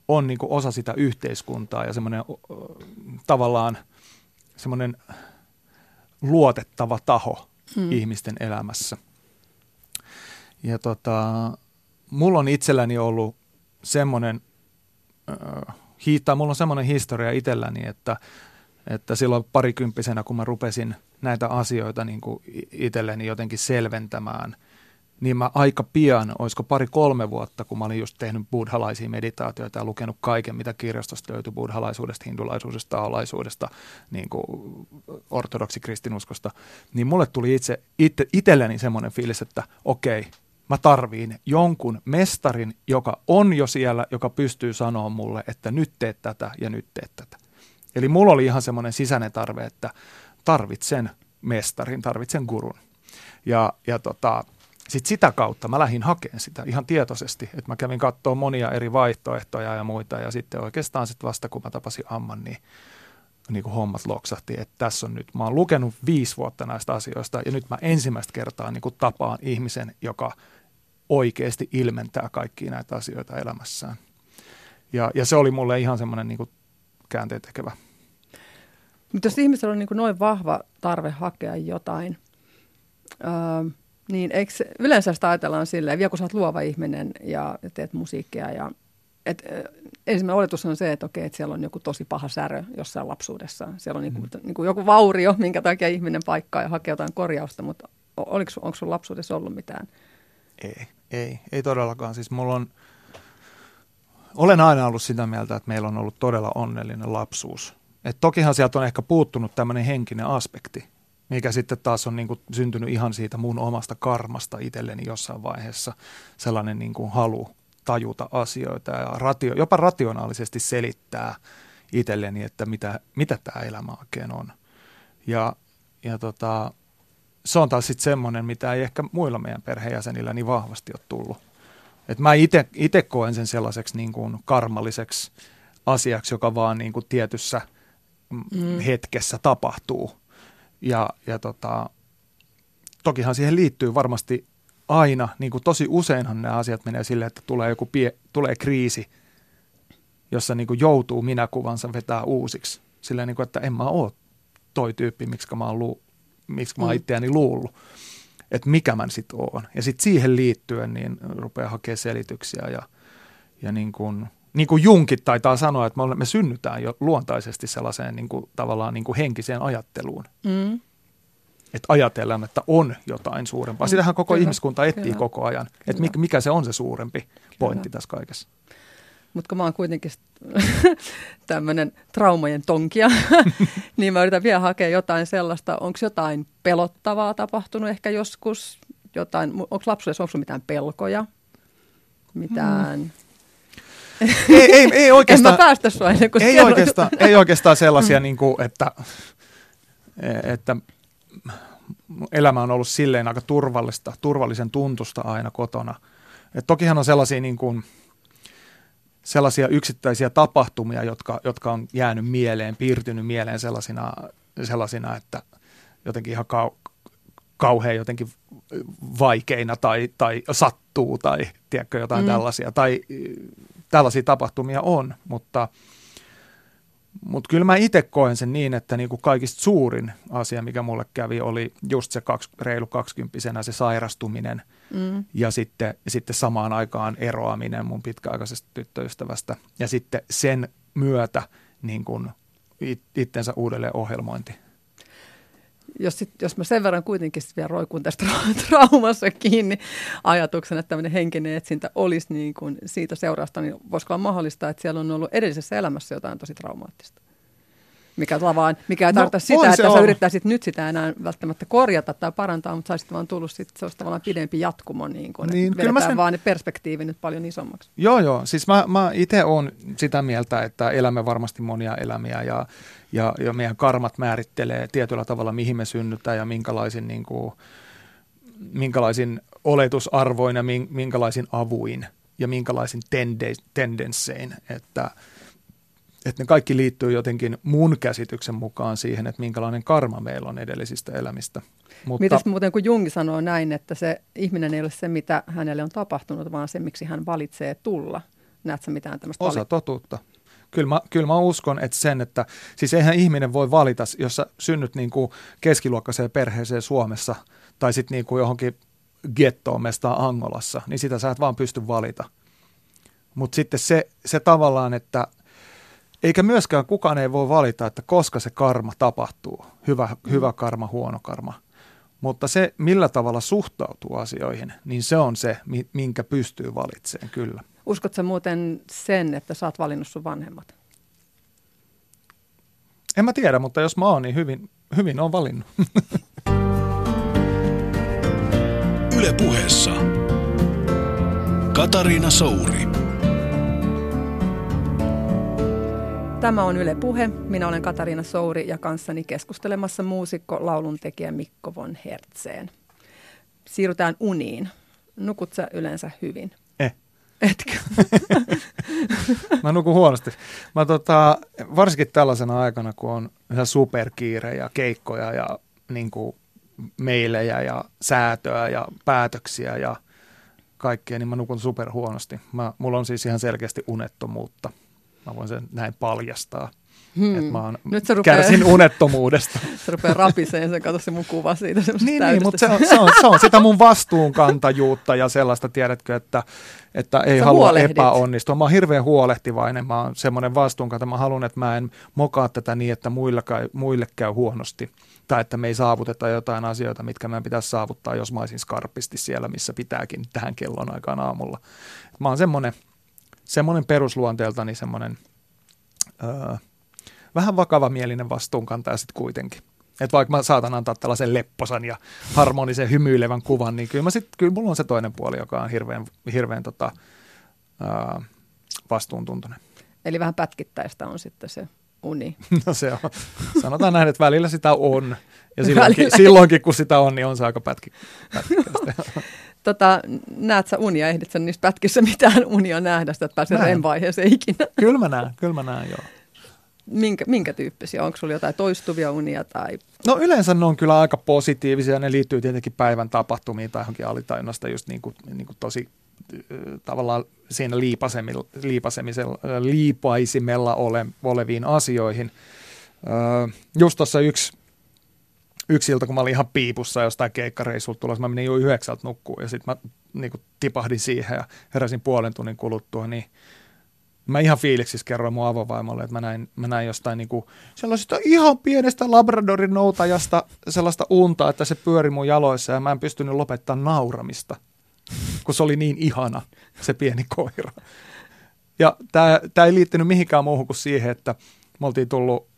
on niin kuin osa sitä yhteiskuntaa ja semmoinen tavallaan semmoinen luotettava taho hmm. ihmisten elämässä. Ja tota, mulla on itselläni ollut semmoinen, äh, hiittää, mulla on semmoinen historia itselläni, että, että silloin parikymppisenä, kun mä rupesin näitä asioita niin kuin itselleni jotenkin selventämään – niin mä aika pian, olisiko pari-kolme vuotta, kun mä olin just tehnyt buddhalaisia meditaatioita ja lukenut kaiken, mitä kirjastosta löytyi buddhalaisuudesta, hindulaisuudesta, taolaisuudesta, niin kuin ortodoksi kristinuskosta, niin mulle tuli itse, itse itselleni semmoinen fiilis, että okei, mä tarviin jonkun mestarin, joka on jo siellä, joka pystyy sanoa mulle, että nyt teet tätä ja nyt teet tätä. Eli mulla oli ihan semmoinen sisäinen tarve, että tarvitsen mestarin, tarvitsen gurun. Ja, ja tota, sitten sitä kautta mä lähdin hakemaan sitä ihan tietoisesti, että mä kävin katsoa monia eri vaihtoehtoja ja muita ja sitten oikeastaan sitten vasta kun mä tapasin Amman, niin, niin kuin hommat loksahti, että tässä on nyt, mä oon lukenut viisi vuotta näistä asioista ja nyt mä ensimmäistä kertaa niin kuin tapaan ihmisen, joka oikeasti ilmentää kaikkia näitä asioita elämässään. Ja, ja se oli mulle ihan semmoinen niin käänteen tekevä. Mutta jos ihmisellä on niin noin vahva tarve hakea jotain, öö, niin eikö yleensä sitä ajatellaan silleen, vielä kun sä oot luova ihminen ja teet musiikkia ja et, ensimmäinen oletus on se, että okei, että siellä on joku tosi paha särö jossain lapsuudessa. Siellä on niinku, mm. niinku joku vaurio, minkä takia ihminen paikkaa ja hakee jotain korjausta, mutta oliko, onko sun lapsuudessa ollut mitään? Ei, ei, ei todellakaan. Siis mulla on, olen aina ollut sitä mieltä, että meillä on ollut todella onnellinen lapsuus. Et tokihan sieltä on ehkä puuttunut tämmöinen henkinen aspekti, mikä sitten taas on niin kuin syntynyt ihan siitä mun omasta karmasta itselleni jossain vaiheessa sellainen niin kuin halu tajuta asioita ja ratio, jopa rationaalisesti selittää itselleni, että mitä, mitä tämä elämä oikein on. Ja, ja tota, se on taas sitten semmoinen, mitä ei ehkä muilla meidän perheenjäsenillä niin vahvasti ole tullut. Et mä itse koen sen sellaiseksi niin kuin karmalliseksi asiaksi, joka vaan niin kuin tietyssä mm. hetkessä tapahtuu ja, ja tota, tokihan siihen liittyy varmasti aina, niin kuin tosi useinhan nämä asiat menee silleen, että tulee joku pie, tulee kriisi, jossa niin kuin joutuu minäkuvansa vetää uusiksi. Silleen, niin kuin, että en mä ole toi tyyppi, miksi mä oon, lu, miksi mä oon mm. itseäni luullut. Että mikä mä sitten oon. Ja sitten siihen liittyen niin rupeaa hakemaan selityksiä ja, ja niin kuin, niin kuin Junkit taitaa sanoa, että me, me synnytään jo luontaisesti sellaiseen niin kuin, tavallaan niin kuin henkiseen ajatteluun. Mm. Että ajatellaan, että on jotain suurempaa. Mm, Sitähän koko kyllä, ihmiskunta etsii kyllä, koko ajan, että mikä, mikä se on se suurempi pointti kyllä. tässä kaikessa. Mutta kun mä oon kuitenkin <laughs> tämmöinen traumojen tonkia, <laughs> niin mä yritän vielä hakea jotain sellaista, onko jotain pelottavaa tapahtunut ehkä joskus, jotain, onko lapsuudessa, onko mitään pelkoja, mitään... Mm ei, ei, ei oikeastaan, <laughs> en mä päästä sua ennen kuin ei oikeastaan, ei oikeastaan sellaisia, niin kuin, että, että elämä on ollut silleen aika turvallista, turvallisen tuntusta aina kotona. Et tokihan on sellaisia, niin kuin, sellaisia yksittäisiä tapahtumia, jotka, jotka on jäänyt mieleen, piirtynyt mieleen sellaisina, sellaisina että jotenkin ihan kau, kauhean jotenkin vaikeina tai, tai sattuu tai tiedätkö, jotain mm. tällaisia. Tai tällaisia tapahtumia on, mutta, mutta kyllä mä itse koen sen niin, että niin kuin kaikista suurin asia, mikä mulle kävi, oli just se kaksi, reilu kaksikymppisenä se sairastuminen mm. ja sitten, sitten samaan aikaan eroaminen mun pitkäaikaisesta tyttöystävästä ja sitten sen myötä niin kuin itsensä uudelleen ohjelmointi jos, sit, jos mä sen verran kuitenkin vielä roikun tästä traumassa kiinni ajatuksen, että tämmöinen henkinen etsintä olisi niin kuin siitä seurausta, niin voisiko olla mahdollista, että siellä on ollut edellisessä elämässä jotain tosi traumaattista? Mikä, tavallaan, mikä ei no, tarkoita sitä, että on. sä yrittäisit nyt sitä enää välttämättä korjata tai parantaa, mutta saisit vaan tullut sit, se olisi tavallaan pidempi jatkumo, niin kuin, niin, että vedetään sen... vaan ne perspektiivi nyt paljon isommaksi. Joo, joo. Siis mä, mä itse olen sitä mieltä, että elämme varmasti monia elämiä ja, ja, ja meidän karmat määrittelee tietyllä tavalla, mihin me synnytään ja minkälaisin, niin kuin, minkälaisin oletusarvoin ja minkälaisin avuin ja minkälaisin tende- tendenssein, että – että ne kaikki liittyy jotenkin mun käsityksen mukaan siihen, että minkälainen karma meillä on edellisistä elämistä. Mutta, Mitäs muuten kun Jungi sanoo näin, että se ihminen ei ole se, mitä hänelle on tapahtunut, vaan se, miksi hän valitsee tulla. Näetkö mitään tämmöistä? Osa vali- totuutta. Kyllä mä, kyllä mä uskon, että sen, että siis eihän ihminen voi valita, jos sä synnyt niin kuin keskiluokkaiseen perheeseen Suomessa tai sitten niin kuin johonkin gettoon mestaan Angolassa, niin sitä sä et vaan pysty valita. Mutta sitten se, se tavallaan, että – eikä myöskään kukaan ei voi valita, että koska se karma tapahtuu, hyvä, mm. hyvä karma, huono karma. Mutta se, millä tavalla suhtautuu asioihin, niin se on se, minkä pystyy valitsemaan, kyllä. Uskotko muuten sen, että sä oot valinnut sun vanhemmat? En mä tiedä, mutta jos mä oon, niin hyvin, hyvin on valinnut. <laughs> Yle puheessa. Katariina Souri. Tämä on Yle Puhe. Minä olen Katariina Souri ja kanssani keskustelemassa muusikko, lauluntekijä Mikko von Hertzeen. Siirrytään uniin. Nukut sä yleensä hyvin? Eh. Etkö? <laughs> mä nukun huonosti. Mä tota, varsinkin tällaisena aikana, kun on ihan superkiire ja keikkoja ja niin kuin meilejä ja säätöä ja päätöksiä ja kaikkea, niin mä nukun super huonosti. Mä, mulla on siis ihan selkeästi unettomuutta. Mä voin sen näin paljastaa. Hmm. Että mä oon Nyt se rupeaa, kärsin unettomuudesta. <laughs> se rupeaa rapiseen, se kato se mun kuva siitä. Niin, niin mutta se on, se, on, se on sitä mun vastuunkantajuutta ja sellaista, tiedätkö, että, että ei Sä halua huolehdit. epäonnistua. Mä oon hirveän huolehtivainen, mä oon semmoinen vastuunkanta. Mä haluan, että mä en mokaa tätä niin, että muille, käy, muille käy huonosti. Tai että me ei saavuteta jotain asioita, mitkä meidän pitäisi saavuttaa, jos mä olisin skarpisti siellä, missä pitääkin tähän kellon aikaan aamulla. Mä oon semmoinen – semmoinen perusluonteeltani semmoinen öö, vähän vakavamielinen vastuunkantaja sitten kuitenkin. Että vaikka mä saatan antaa tällaisen lepposan ja harmonisen hymyilevän kuvan, niin kyllä, mä sit, kyllä mulla on se toinen puoli, joka on hirveän, hirveän tota, öö, vastuuntuntoinen. Pätkittäistä vähän pätkittäistä on sitten se uni. <laughs> No se on. Sanotaan näin, että välillä sitä on. Ja <laughs> silloinkin, silloinkin kun sitä on, niin on se aika pätki, pätkittäistä. <laughs> tota, näet sä unia, ehdit sä niissä pätkissä mitään unia nähdä, sitä, että pääsee REM-vaiheeseen ikinä? Kyllä mä näen, kyllä mä näen, joo. Minkä, minkä tyyppisiä? Onko sulla jotain toistuvia unia? Tai? No yleensä ne on kyllä aika positiivisia. Ne liittyy tietenkin päivän tapahtumiin tai johonkin alitajunnasta just niin kuin, niin kuin tosi tavallaan siinä liipaisimella ole, oleviin asioihin. Just tuossa yksi yksi ilta, kun mä olin ihan piipussa jostain keikkareissulta tulossa, mä menin jo yhdeksältä nukkuun ja sitten mä niin kuin, tipahdin siihen ja heräsin puolen tunnin kuluttua, niin mä ihan fiiliksissä kerroin mun avovaimolle, että mä näin, mä näin jostain niin kuin, sellaisesta ihan pienestä Labradorin noutajasta sellaista unta, että se pyöri mun jaloissa ja mä en pystynyt lopettaa nauramista, kun se oli niin ihana, se pieni koira. Ja tämä ei liittynyt mihinkään muuhun kuin siihen, että me oltiin tullut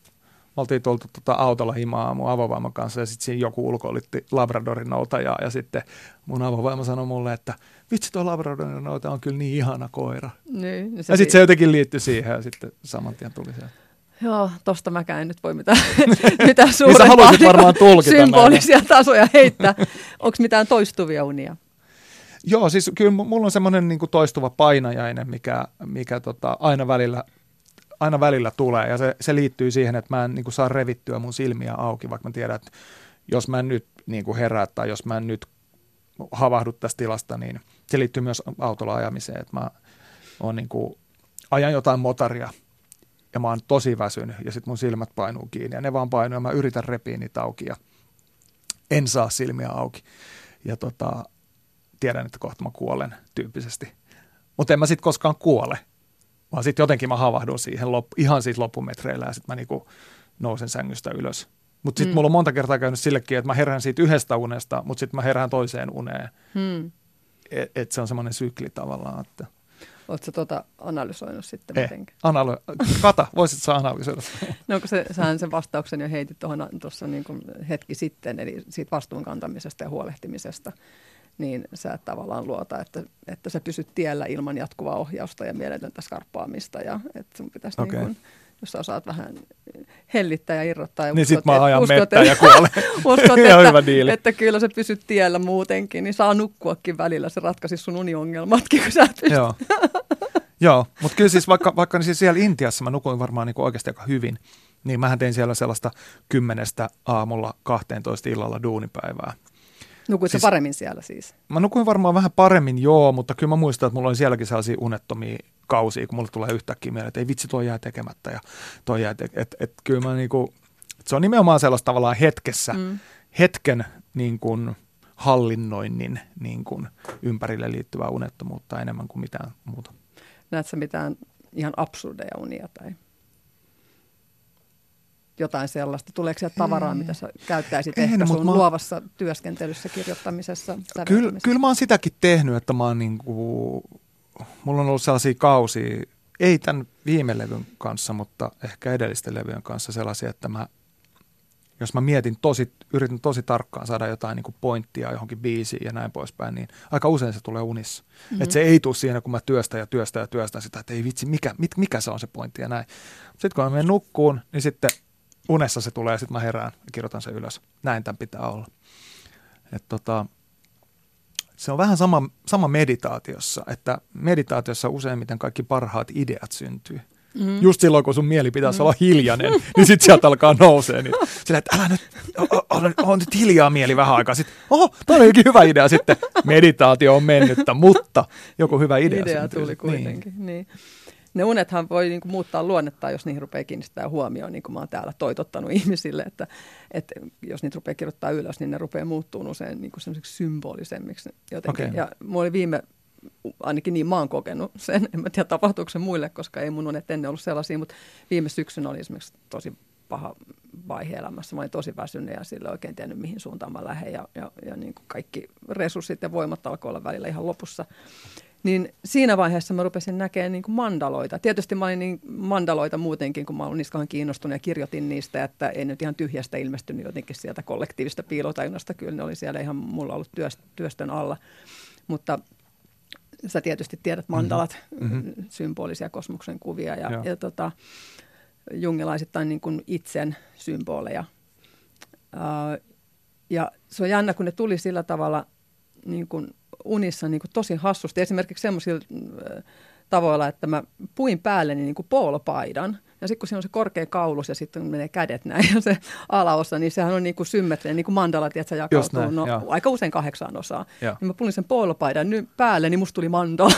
me oltiin tultu tota autolla himaa mun avovaimon kanssa ja sitten siinä joku ulkoilitti Labradorin noutajaa ja sitten mun avovaimo sanoi mulle, että vitsi tuo Labradorin nouta on kyllä niin ihana koira. Niin, ja, se ja sitten se jotenkin liittyi siihen ja sitten saman tien tuli se. Joo, tosta mäkään en nyt voi mitään, <laughs> mitään suurempaa niin niin varmaan tulkita symbolisia näin. tasoja heittää. Onko mitään toistuvia unia? Joo, siis kyllä mulla on semmoinen niin toistuva painajainen, mikä, mikä tota, aina välillä aina välillä tulee ja se, se liittyy siihen, että mä en niin kuin, saa revittyä mun silmiä auki, vaikka mä tiedän, että jos mä en nyt niin kuin herää tai jos mä en nyt havahdu tästä tilasta, niin se liittyy myös autolla ajamiseen, että mä oon niin kuin, ajan jotain motaria ja mä oon tosi väsynyt ja sitten mun silmät painuu kiinni ja ne vaan painuu ja mä yritän repiä niitä auki ja en saa silmiä auki. Ja tota, tiedän, että kohta mä kuolen tyyppisesti. Mutta en mä sitten koskaan kuole, vaan sitten jotenkin mä havahdun siihen lop- ihan siis loppumetreillä ja sitten mä niinku nousen sängystä ylös. Mutta sitten mm. mulla on monta kertaa käynyt sillekin, että mä herään siitä yhdestä unesta, mutta sitten mä herään toiseen uneen. Mm. Että et se on semmoinen sykli tavallaan. Että. Oletko tuota analysoinut sitten eh, mitenkään? Analy- Kata, voisit sä analysoida? <laughs> no kun se, sähän sen vastauksen jo heitit tuossa niin hetki sitten, eli siitä vastuunkantamisesta ja huolehtimisesta niin sä et tavallaan luota, että, että sä pysyt tiellä ilman jatkuvaa ohjausta ja mieletöntä skarppaamista ja että sun pitäisi okay. niin kuin, jos sä osaat vähän hellittää ja irrottaa. Ja niin sit mä ajan uskot, mettä ja kuolen. <laughs> uskot, että, hyvä diili. että kyllä sä pysyt tiellä muutenkin, niin saa nukkuakin välillä. Se ratkaisi sun uniongelmatkin, kun sä pystyt. Joo, Joo mutta kyllä siis vaikka, vaikka niin siis siellä Intiassa mä nukuin varmaan niin oikeasti aika hyvin, niin mähän tein siellä sellaista kymmenestä aamulla 12 illalla duunipäivää. Nukuitko siis, paremmin siellä siis? Mä nukuin varmaan vähän paremmin, joo, mutta kyllä mä muistan, että mulla oli sielläkin sellaisia unettomia kausia, kun mulle tulee yhtäkkiä mieleen, että ei vitsi, toi jää tekemättä ja toi jää te- et, et, kyllä mä niinku, se on nimenomaan sellaista tavallaan hetkessä, mm. hetken niin kuin hallinnoinnin niin kuin ympärille liittyvää unettomuutta enemmän kuin mitään muuta. Näetkö mitään ihan absurdeja unia tai jotain sellaista? Tuleeko sieltä tavaraa, mitä sä käyttäisit en, ehkä sun mä... luovassa työskentelyssä, kirjoittamisessa? Kyllä, kyllä mä oon sitäkin tehnyt, että mä oon niin kuin, mulla on ollut sellaisia kausia, ei tämän viime levyn kanssa, mutta ehkä edellisten levyjen kanssa sellaisia, että mä, jos mä mietin tosi, yritän tosi tarkkaan saada jotain niin kuin pointtia johonkin biisiin ja näin poispäin, niin aika usein se tulee unissa. Mm-hmm. Että se ei tule siinä, kun mä työstän ja työstän ja työstän sitä, että ei vitsi, mikä, mit, mikä se on se pointti ja näin. Sitten kun mä menen nukkuun, niin sitten unessa se tulee ja sitten mä herään ja kirjoitan sen ylös. Näin tämän pitää olla. Et tota, se on vähän sama, sama meditaatiossa, että meditaatiossa useimmiten kaikki parhaat ideat syntyy. Mm. Just silloin, kun sun mieli pitäisi mm. olla hiljainen, <laughs> niin sitten sieltä alkaa nousee. Niin sillä, että älä nyt, on, on nyt hiljaa mieli vähän aikaa. Sitten, oho, toi olikin hyvä idea. Sitten meditaatio on mennyttä, mutta joku hyvä idea Idea syntyy. tuli kuitenkin, niin. niin ne unethan voi niin kuin muuttaa luonnetta, jos niihin rupeaa kiinnittää huomioon, niin kuin mä oon täällä toitottanut <laughs> ihmisille, että, että jos niitä rupeaa kirjoittaa ylös, niin ne rupeaa muuttumaan usein niin kuin symbolisemmiksi jotenkin. Okay. Ja mulla oli viime, ainakin niin mä oon kokenut sen, en mä tiedä tapahtuuko se muille, koska ei mun unet ennen ollut sellaisia, mutta viime syksynä oli esimerkiksi tosi paha vaihe elämässä. Mä olin tosi väsynyt ja sille oikein tiennyt, mihin suuntaan mä lähden ja, ja, ja niin kuin kaikki resurssit ja voimat alkoi olla välillä ihan lopussa. Niin siinä vaiheessa mä rupesin näkemään niin kuin mandaloita. Tietysti mä olin niin mandaloita muutenkin, kun mä olin niistä kiinnostunut ja kirjoitin niistä, että ei nyt ihan tyhjästä ilmestynyt jotenkin sieltä kollektiivista piilotajunnasta. Kyllä ne oli siellä ihan mulla ollut työstön alla. Mutta sä tietysti tiedät mandalat, mm-hmm. symbolisia kosmoksen kuvia ja, ja tota, jungilaisittain niin kuin itsen symboleja. Ja se on jännä, kun ne tuli sillä tavalla niin kuin unissa niin kuin tosi hassusti. Esimerkiksi semmoisilla äh, tavoilla, että mä puin päälle niin kuin poolopaidan. Ja sitten kun siinä on se korkea kaulus ja sitten menee kädet näin ja se alaosa, niin sehän on niin kuin symmetrinen, niin kuin mandala, että jakautuu näin, no, aika usein kahdeksaan osaan. Niin mä pulin sen poolopaidan nyt päälle, niin musta tuli mandala.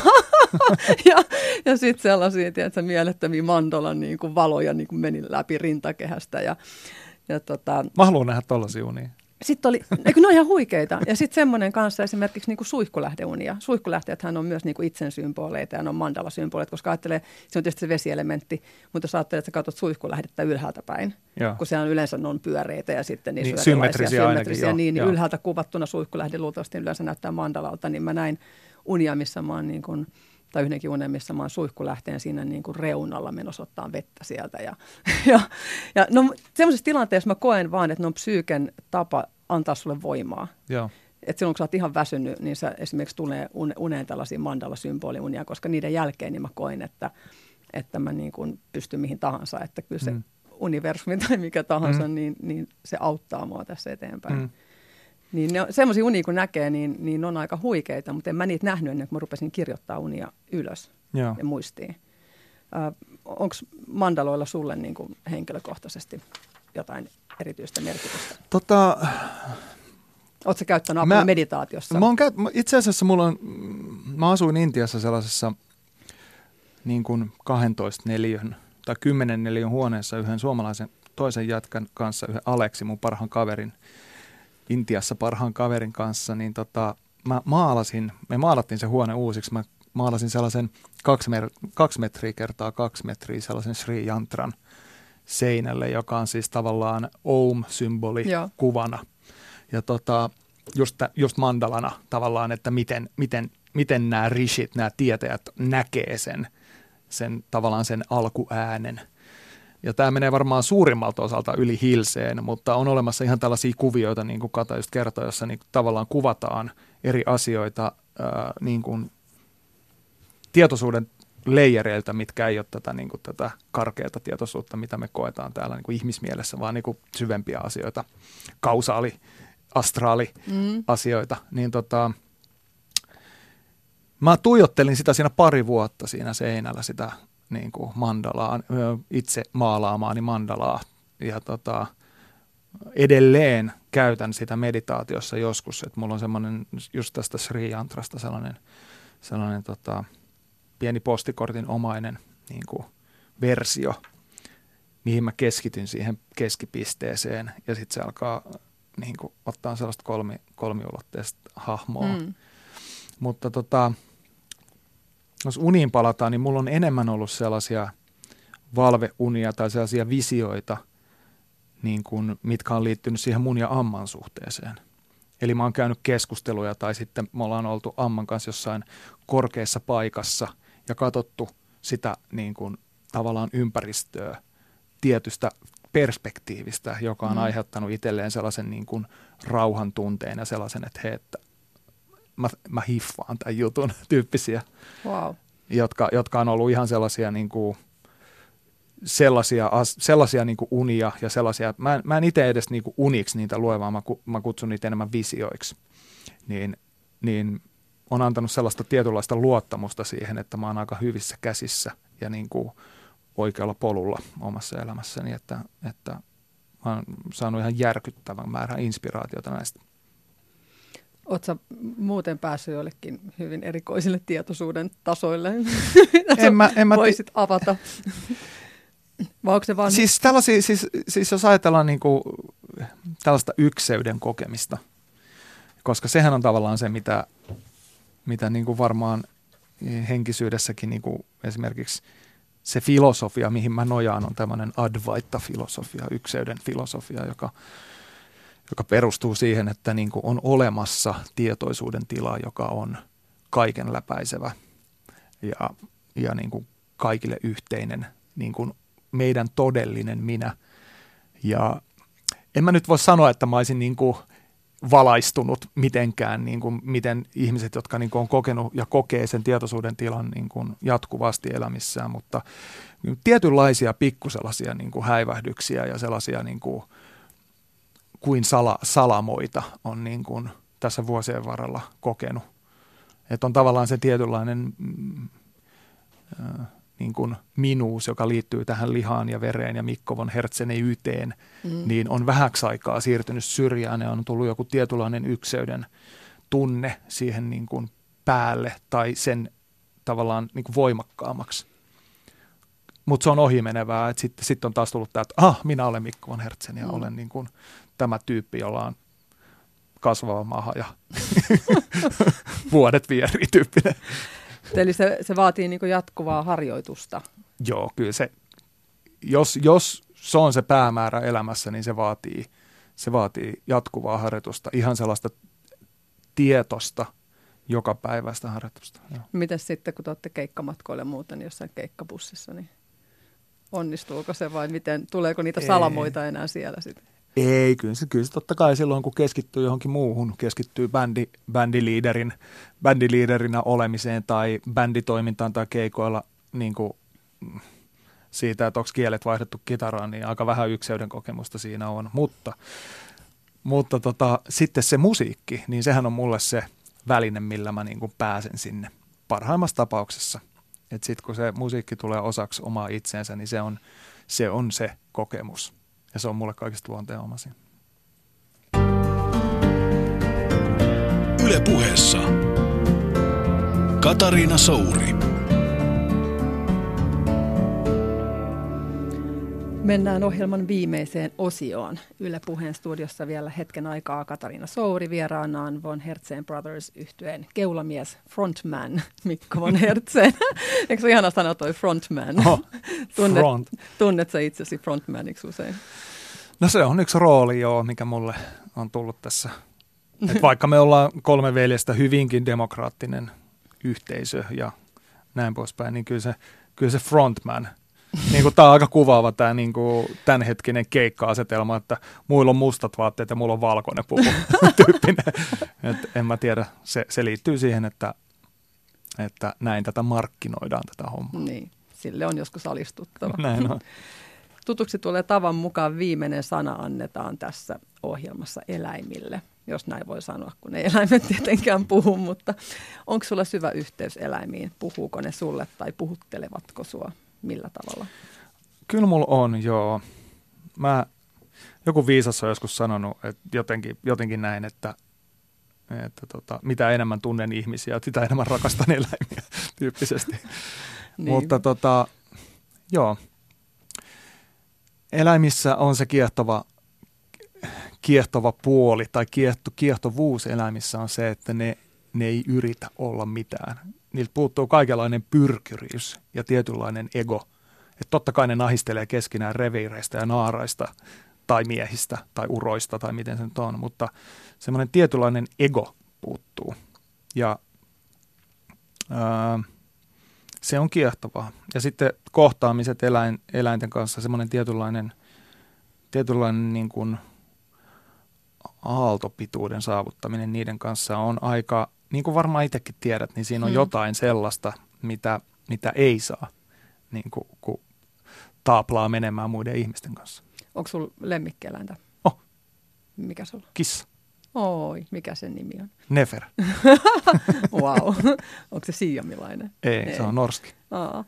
<laughs> ja ja sitten sellaisia, tiedätkö, mielettömiä mandolan niin kuin valoja niin kuin meni läpi rintakehästä. Ja, ja tota, mä haluan nähdä tollaisia unia. Sitten oli, eikö ne on ihan huikeita. Ja sitten semmoinen kanssa esimerkiksi niin kuin suihkulähdeunia. Suihkulähteethän on myös niin kuin itsen symboleita ja ne on mandala-symboleita, koska ajattelee, se on tietysti se vesielementti, mutta jos ajattelee, että sä katsot suihkulähdettä ylhäältä päin, Joo. kun se on yleensä on pyöreitä ja sitten niissä niin, symmetrisiä, symmetrisiä ainakin, niin, niin ylhäältä kuvattuna suihkulähde luultavasti yleensä näyttää mandalalta, niin mä näin unia, missä mä oon niin kuin, tai yhdenkin unen, missä mä oon suihkulähteen siinä niin kuin reunalla menossa ottaa vettä sieltä. Ja, <laughs> ja, ja no, semmoisessa tilanteessa mä koen vaan, että ne on psyyken tapa antaa sulle voimaa. Joo. Et silloin kun sä oot ihan väsynyt, niin sä esimerkiksi tulee uneen tällaisia mandala-symboliunia, koska niiden jälkeen niin mä koin, että, että mä niin kuin pystyn mihin tahansa. Että kyllä se mm. universumi tai mikä tahansa, mm. niin, niin se auttaa mua tässä eteenpäin. Mm. Niin semmoisia unia kun näkee, niin, niin on aika huikeita, mutta en mä niitä nähnyt ennen kuin mä rupesin kirjoittaa unia ylös Joo. ja muistiin. Äh, Onko mandaloilla sulle niin kuin henkilökohtaisesti jotain erityistä merkitystä? Tota, Oletko käyttänyt apua mä, meditaatiossa? Mä oon käyt, itse asiassa mulla on, mä asuin Intiassa sellaisessa niin kuin 12 neliön tai 10 neliön huoneessa yhden suomalaisen toisen jatkan kanssa, yhden Aleksi, mun parhaan kaverin, Intiassa parhaan kaverin kanssa, niin tota, mä maalasin, me maalattiin se huone uusiksi, mä maalasin sellaisen kaksi, mer- kaksi metriä kertaa kaksi metriä sellaisen Sri Jantran seinälle, joka on siis tavallaan Om-symboli Joo. kuvana. Ja tota, just, just mandalana tavallaan, että miten, miten, miten nämä rishit, nämä tietäjät näkee sen, sen tavallaan sen alkuäänen. Ja tämä menee varmaan suurimmalta osalta yli hilseen, mutta on olemassa ihan tällaisia kuvioita, niin kuin Kata just kertoi, jossa niin tavallaan kuvataan eri asioita ää, niin kuin tietoisuuden leijereiltä, mitkä ei ole tätä, niin kuin, tätä karkeata tietoisuutta, mitä me koetaan täällä niin kuin ihmismielessä, vaan niin kuin syvempiä asioita, kausaali, astraali mm. asioita, niin tota, mä tuijottelin sitä siinä pari vuotta siinä seinällä sitä niin kuin mandalaa, itse maalaamaani mandalaa ja tota, edelleen käytän sitä meditaatiossa joskus, että mulla on semmoinen just tästä Sri Yantrasta sellainen, sellainen tota, pieni postikortin omainen niin kuin versio, mihin mä keskityn siihen keskipisteeseen ja sitten se alkaa niin kuin, ottaa sellaista kolmi, kolmiulotteista hahmoa. Mm. Mutta tota, jos uniin palataan, niin mulla on enemmän ollut sellaisia valveunia tai sellaisia visioita, niin kuin, mitkä on liittynyt siihen mun ja Amman suhteeseen. Eli mä oon käynyt keskusteluja tai sitten me ollaan oltu Amman kanssa jossain korkeassa paikassa – ja katsottu sitä niin kuin, tavallaan ympäristöä tietystä perspektiivistä, joka on mm. aiheuttanut itselleen sellaisen niin kuin, rauhan tunteen ja sellaisen, että hei, että mä, mä hiffaan tämän jutun <laughs> tyyppisiä, wow. jotka, jotka on ollut ihan sellaisia niin kuin, sellaisia, sellaisia niin kuin unia ja sellaisia, mä en, mä en itse edes niin kuin uniksi niitä lue, vaan mä, mä kutsun niitä enemmän visioiksi, niin, niin on antanut sellaista tietynlaista luottamusta siihen, että mä oon aika hyvissä käsissä ja niin kuin oikealla polulla omassa elämässäni, että, että mä oon saanut ihan järkyttävän määrän inspiraatiota näistä. Oletko muuten päässyt joillekin hyvin erikoisille tietoisuuden tasoille? en <laughs> mä, en mä voisit avata. Vai onko se vaan... Siis, tällaisia, siis, siis jos ajatellaan niin kuin, tällaista ykseyden kokemista, koska sehän on tavallaan se, mitä mitä niin kuin varmaan henkisyydessäkin niin kuin esimerkiksi se filosofia, mihin mä nojaan, on tämmöinen advaita-filosofia, ykseyden filosofia, joka, joka perustuu siihen, että niin kuin on olemassa tietoisuuden tila, joka on kaiken läpäisevä ja, ja niin kuin kaikille yhteinen, niin kuin meidän todellinen minä. Ja en mä nyt voi sanoa, että mä olisin niin kuin – valaistunut mitenkään, niin kuin miten ihmiset, jotka niin kuin on kokenut ja kokee sen tietoisuuden tilan niin kuin jatkuvasti elämissään, mutta tietynlaisia pikkusellaisia niin häivähdyksiä ja sellaisia niin kuin, kuin sala, salamoita on niin kuin tässä vuosien varrella kokenut. Että on tavallaan se tietynlainen mm, äh, niin kuin minuus, joka liittyy tähän lihaan ja vereen ja Mikkovon hertseneyteen, mm. niin on vähäksi aikaa siirtynyt syrjään ja on tullut joku tietynlainen ykseyden tunne siihen niin kuin päälle tai sen tavallaan niin kuin voimakkaammaksi. Mutta se on ohimenevää, että sitten sit on taas tullut tämä, että ah, minä olen Mikko von Hertzen ja mm. olen niin kuin tämä tyyppi, jolla on kasvava maha ja <laughs> vuodet vierii tyyppinen. Eli se, se vaatii niin jatkuvaa harjoitusta. Joo, kyllä se, jos, jos se on se päämäärä elämässä, niin se vaatii, se vaatii jatkuvaa harjoitusta, ihan sellaista tietosta, joka päivästä harjoitusta. Miten sitten, kun te olette keikkamatkoille muuten jossain keikkabussissa, niin onnistuuko se vai miten, tuleeko niitä salamoita enää siellä sitten? Ei, kyllä se, kyllä se totta kai silloin, kun keskittyy johonkin muuhun, keskittyy bändi, bändiliiderin, bändiliiderinä olemiseen tai bänditoimintaan tai keikoilla niin kuin, siitä, että onko kielet vaihdettu kitaraan, niin aika vähän ykseyden kokemusta siinä on. Mutta, mutta tota, sitten se musiikki, niin sehän on mulle se väline, millä mä niin kuin pääsen sinne parhaimmassa tapauksessa. Että sitten kun se musiikki tulee osaksi omaa itseensä, niin se on se, on se kokemus. Ja se on mulle kaikista luonteenomaisia. Yle puheessa Katariina Souri. Mennään ohjelman viimeiseen osioon. Yle Puheen studiossa vielä hetken aikaa Katariina Souri vieraanaan Von Hertzen Brothers yhtyeen keulamies frontman Mikko Von Hertzen. <laughs> Eikö se ihana sanoa toi frontman? Oh, <laughs> Tunnet, front. tunnet sä itsesi frontmaniksi usein? No se on yksi rooli joo, mikä mulle on tullut tässä. <laughs> Et vaikka me ollaan kolme veljestä hyvinkin demokraattinen yhteisö ja näin poispäin, niin kyllä se, kyllä se frontman, niin kuin tämä on aika kuvaava tämä niin kuin tämänhetkinen keikka-asetelma, että muilla on mustat vaatteet ja mulla on valkoinen puku <laughs> tyyppinen. Et en mä tiedä, se, se liittyy siihen, että, että näin tätä markkinoidaan tätä hommaa. Niin, sille on joskus alistuttava. Näin on. <laughs> Tutuksi tulee tavan mukaan viimeinen sana annetaan tässä ohjelmassa eläimille, jos näin voi sanoa, kun ei eläimet <laughs> tietenkään puhu, mutta onko sulla syvä yhteys eläimiin? Puhuuko ne sulle tai puhuttelevatko sua millä tavalla? Kyllä mulla on, joo. Mä, joku viisas on joskus sanonut että jotenkin, jotenkin näin, että, että tota, mitä enemmän tunnen ihmisiä, sitä enemmän rakastan eläimiä <laughs> tyyppisesti. Niin. Mutta tota, joo, eläimissä on se kiehtova, kiehtova puoli tai kiehto, kiehtovuus eläimissä on se, että ne, ne ei yritä olla mitään. Niiltä puuttuu kaikenlainen pyrkyryys ja tietynlainen ego. Että totta kai ne nahistelee keskinään reviireistä ja naaraista tai miehistä tai uroista tai miten se nyt on, mutta semmoinen tietynlainen ego puuttuu. Ja ää, se on kiehtovaa. Ja sitten kohtaamiset eläin, eläinten kanssa, semmoinen tietynlainen, tietynlainen niin kuin aaltopituuden saavuttaminen niiden kanssa on aika, niin kuin varmaan itsekin tiedät, niin siinä on Hmm. jotain sellaista, mitä, mitä ei saa, niin kuin, kun taaplaa menemään muiden ihmisten kanssa. Onko sulla lemmikkieläintä? Oh. Mikä sulla? Kissa, Oi, mikä sen nimi on? nefer, <laughs> Wow. Onko se siiomilainen? ei, ei. se on norski. Aa.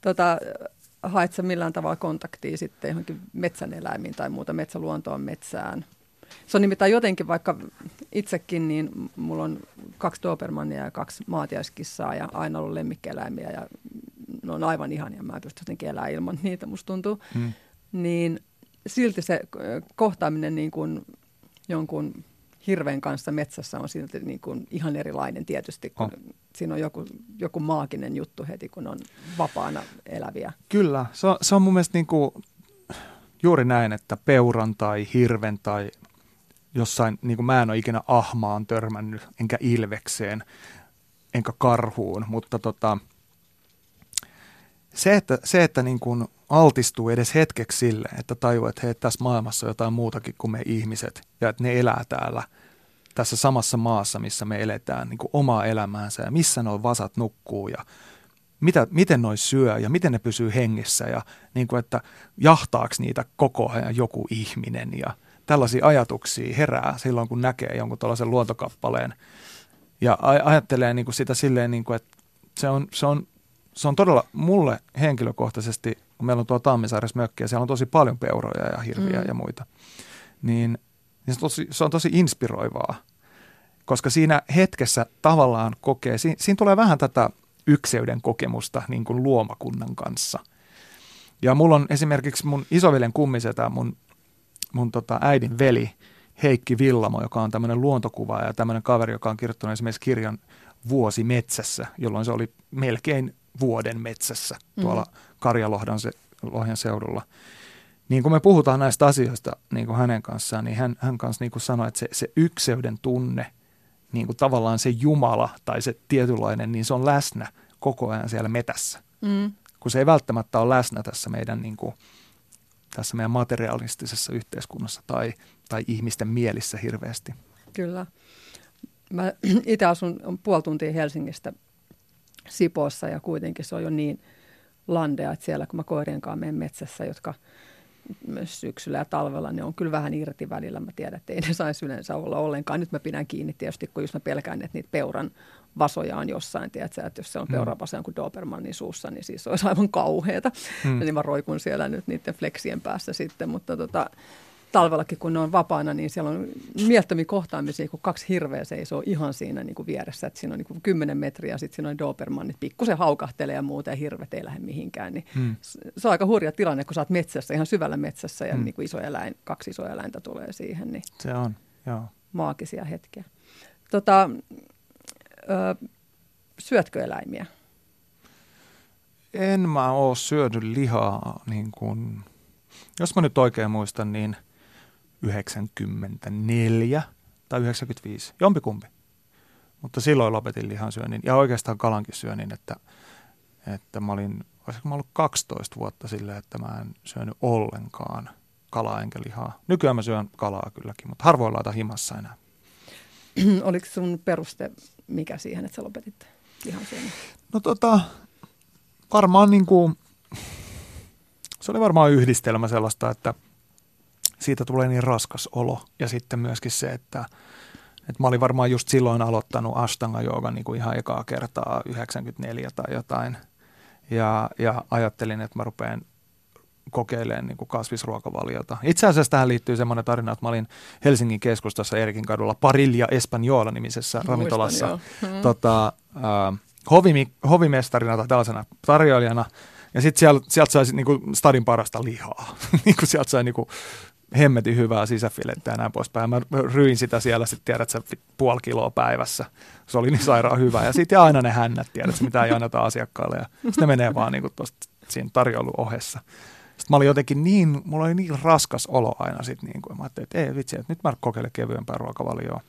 Tota, haet sä millään tavalla kontaktia sitten johonkin metsän eläimiin tai muuta metsäluontoon metsään? Se on nimittäin jotenkin, vaikka itsekin, niin mulla on kaksi Dobermannia ja kaksi maatiaiskissaa ja aina ollut lemmikkieläimiä ja ne on aivan ihania. Mä en pysty jotenkin elämään ilman niitä, musta tuntuu. Hmm. Niin silti se kohtaaminen niin kuin jonkun hirven kanssa metsässä on silti niin kuin ihan erilainen tietysti, kun On. siinä on joku, joku maaginen juttu heti, kun on vapaana eläviä. Kyllä, se on, se on mun mielestä niin kuin juuri näin, että peuran tai hirven tai jossain, niin kuin mä en ole ikinä ahmaan törmännyt, enkä ilvekseen, enkä karhuun, mutta tota, se, että, se, että niin kuin altistuu edes hetkeksi sille, että tajuaa, että hei, tässä maailmassa on jotain muutakin kuin me ihmiset ja että ne elää täällä tässä samassa maassa, missä me eletään niin kuin omaa elämäänsä ja missä nuo vasat nukkuu ja mitä, miten noi syö ja miten ne pysyy hengissä ja niin kuin, että jahtaako niitä koko ajan joku ihminen ja tällaisia ajatuksia herää silloin, kun näkee jonkun tällaisen luontokappaleen ja ajattelee niin kuin sitä silleen, niin kuin, että se on, se, on, se on todella mulle henkilökohtaisesti, kun meillä on tuo Tammisaaressa mökki ja siellä on tosi paljon peuroja ja hirviä Mm. ja muita, niin, niin se, on tosi, se on tosi inspiroivaa, koska siinä hetkessä tavallaan kokee, siinä, siinä tulee vähän tätä ykseyden kokemusta niin kuin luomakunnan kanssa. Ja mulla on esimerkiksi mun isovelen kummisetä, mun, mun tota äidin veli Heikki Villamo, joka on tämmöinen luontokuvaaja ja tämmöinen kaveri, joka on kirjoittanut esimerkiksi kirjan Vuosi metsässä, jolloin se oli melkein vuoden metsässä tuolla Mhm. Karjalohdan se, Lohjan seudulla. Niin kun me puhutaan näistä asioista niin kuin hänen kanssaan, niin hän, hän kanssa niin kuin sanoi, että se, se ykseyden tunne, niin kuin tavallaan se Jumala tai se tietynlainen, niin se on läsnä koko ajan siellä metässä. Mm. Kun se ei välttämättä ole läsnä tässä meidän, niin kuin, tässä meidän materialistisessa yhteiskunnassa tai, tai ihmisten mielissä hirveästi. Kyllä. Mä <clears throat> itse asun puoli tuntia Helsingistä Sipoossa ja kuitenkin se on jo niin landea, että siellä kun mä koirien kanssa menen metsässä, jotka myös syksyllä ja talvella, ne on kyllä vähän irti välillä. Mä tiedän, että ei ne saisi yleensä olla ollenkaan. Nyt mä pidän kiinni tietysti, kun just mä pelkään, että niitä peuran vasoja on jossain, tiedätkö, että jos se on Mm. peuran vasoja kuin Dobermannin suussa, niin siis se olisi aivan kauheata. Mm. Niin mä roikun siellä nyt niiden fleksien päässä sitten, mutta tota, talvellakin, kun ne on vapaana, niin siellä on mielettömiä kohtaamisia, kun kaksi hirveä seisoo ihan siinä niin kuin vieressä. Että siinä on niin kuin 10 metriä ja sitten siinä on Dobermannit, pikkusen haukahtelee ja muuta ja hirvet ei lähde mihinkään. Niin hmm. Se on aika hurja tilanne, kun sä oot metsässä, ihan syvällä metsässä ja hmm. niin kuin iso eläin, kaksi isoa eläintä tulee siihen. Niin se on, joo. Maagisia hetkiä. Tota, ö, syötkö eläimiä? En mä oo syönyt lihaa, niin kun, jos mä nyt oikein muistan, niin 94 tai 95, jompikumpi. Mutta silloin lopetin lihansyönnin ja oikeastaan kalankin syönnin, että, että mä olin, olisiko mä ollut 12 vuotta silleen, että mä en syönyt ollenkaan kalaa enkä lihaa. Nykyään mä syön kalaa kylläkin, mutta harvoin laita himassa enää. <clears throat> Oliko sun peruste mikä siihen, että sä lopetit lihansyönnin? No tota, varmaan niin kuin, se oli varmaan yhdistelmä sellaista, että siitä tulee niin raskas olo. Ja sitten myöskin se, että, että mä olin varmaan just silloin aloittanut Ashtanga joogan niin kuin ihan ekaa kertaa 94 tai jotain. Ja, ja ajattelin, että mä rupean kokeilemaan niin kuin kasvisruokavaliota. Itse asiassa tähän liittyy semmoinen tarina, että mä olin Helsingin keskustassa Erikin kadulla Parilla Espanjola nimisessä ravintolassa hmm. tota, äh, hovimi, hovimestarina tai tällaisena tarjoilijana. Ja sitten sieltä, sieltä sai niinku stadin parasta lihaa. <laughs> niinku sieltä sai niinku hemmetin hyvää sisäfilettä ja näin poispäin. Mä ryin sitä siellä sitten, tiedät sä, puoli kiloa päivässä. Se oli niin sairaan hyvä. Ja sitten aina ne hännät, tiedät mitä ei anneta asiakkaalle. Ja sitten ne menee vaan niinku tosta, siinä tarjoulu ohessa. Sitten mä olin jotenkin niin, mulla oli niin raskas olo aina sitten. Niin kuin, mä ajattelin, että ei vitsi, että nyt mä kokeilen kevyempää ruokavalioa.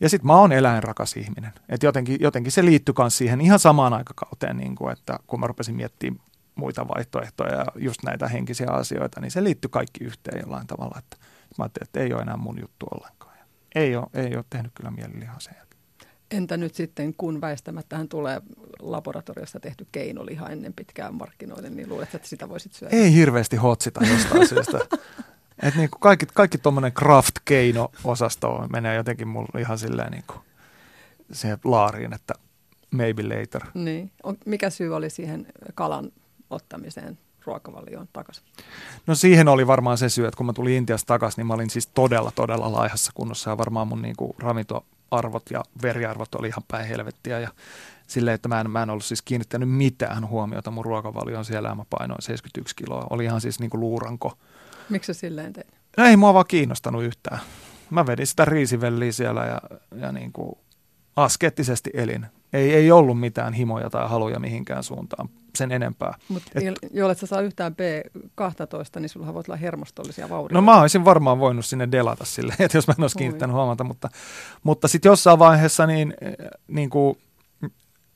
Ja sitten mä oon eläinrakas ihminen. Et jotenkin, jotenkin se liittyy myös siihen ihan samaan aikakauteen, niin kuin, että kun mä rupesin miettimään muita vaihtoehtoja ja just näitä henkisiä asioita, niin se liittyy kaikki yhteen jollain tavalla. Että mä ajattelin, että ei ole enää mun juttu ollenkaan. Ja ei ole, ei ole tehnyt kyllä mieli lihaa sen jälkeen. Entä nyt sitten, kun väistämättähän tulee laboratoriossa tehty keinoliha ennen pitkään markkinoille, niin luuletko, että sitä voisit syödä? Ei hirveästi hotsita jostain syystä. <laughs> Et niin kuin kaikki, kaikki tuommoinen craft-keino-osasto menee jotenkin mulla ihan silleen niin kuin siihen laariin, että maybe later. Niin. Mikä syy oli siihen kalan ottamiseen ruokavalioon takaisin? No siihen oli varmaan se syy, että kun mä tulin Intiasta takaisin, niin mä olin siis todella, todella laihassa kunnossa ja varmaan mun niin kuin ravintoarvot ja veriarvot oli ihan päin helvettiä ja silleen, että mä en, mä en ollut siis kiinnittänyt mitään huomiota mun ruokavalioon siellä ja mä painoin 71 kiloa. Oli ihan siis niin kuin luuranko Miksi silleen teit? No ei mua vaan kiinnostanut yhtään. Mä vedin sitä riisivelliä siellä ja, ja niin kuin askettisesti elin. Ei, ei ollut mitään himoja tai haluja mihinkään suuntaan sen enempää. Mutta jollet sä saa yhtään B12, niin sulla voit olla hermostollisia vaurioita. No mä olisin varmaan voinut sinne delata sille, <laughs> että jos mä en olisi kiinnittänyt huomata, mutta, mutta sitten jossain vaiheessa niin, niin kuin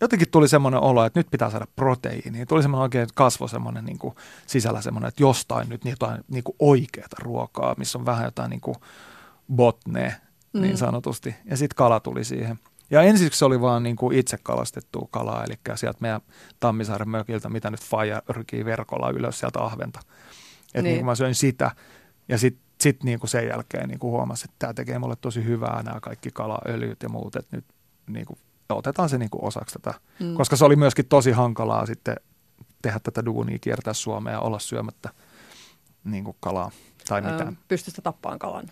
jotenkin tuli semmoinen olo, että nyt pitää saada proteiiniä. Tuli semmoinen oikein kasvo semmoinen niin kuin sisällä semmoinen, että jostain nyt jotain niin kuin oikeaa ruokaa, missä on vähän jotain niin kuin botne mm. niin sanotusti. Ja sitten kala tuli siihen. Ja ensiksi se oli vaan niin kuin itse kalastettua kalaa, eli sieltä meidän Tammisaaren mökiltä, mitä nyt Faija rykii verkolla ylös sieltä ahventa. Että niin. niin mä söin sitä ja sitten sit niin kuin sen jälkeen niin kuin huomasin, että tämä tekee mulle tosi hyvää nämä kaikki kalaöljyt ja muut, että nyt niin kuin otetaan se niin kuin osaksi tätä. Mm. Koska se oli myöskin tosi hankalaa sitten tehdä tätä duunia, kiertää Suomea ja olla syömättä niin kuin kalaa tai mitään. Pystystä tappaan kalan?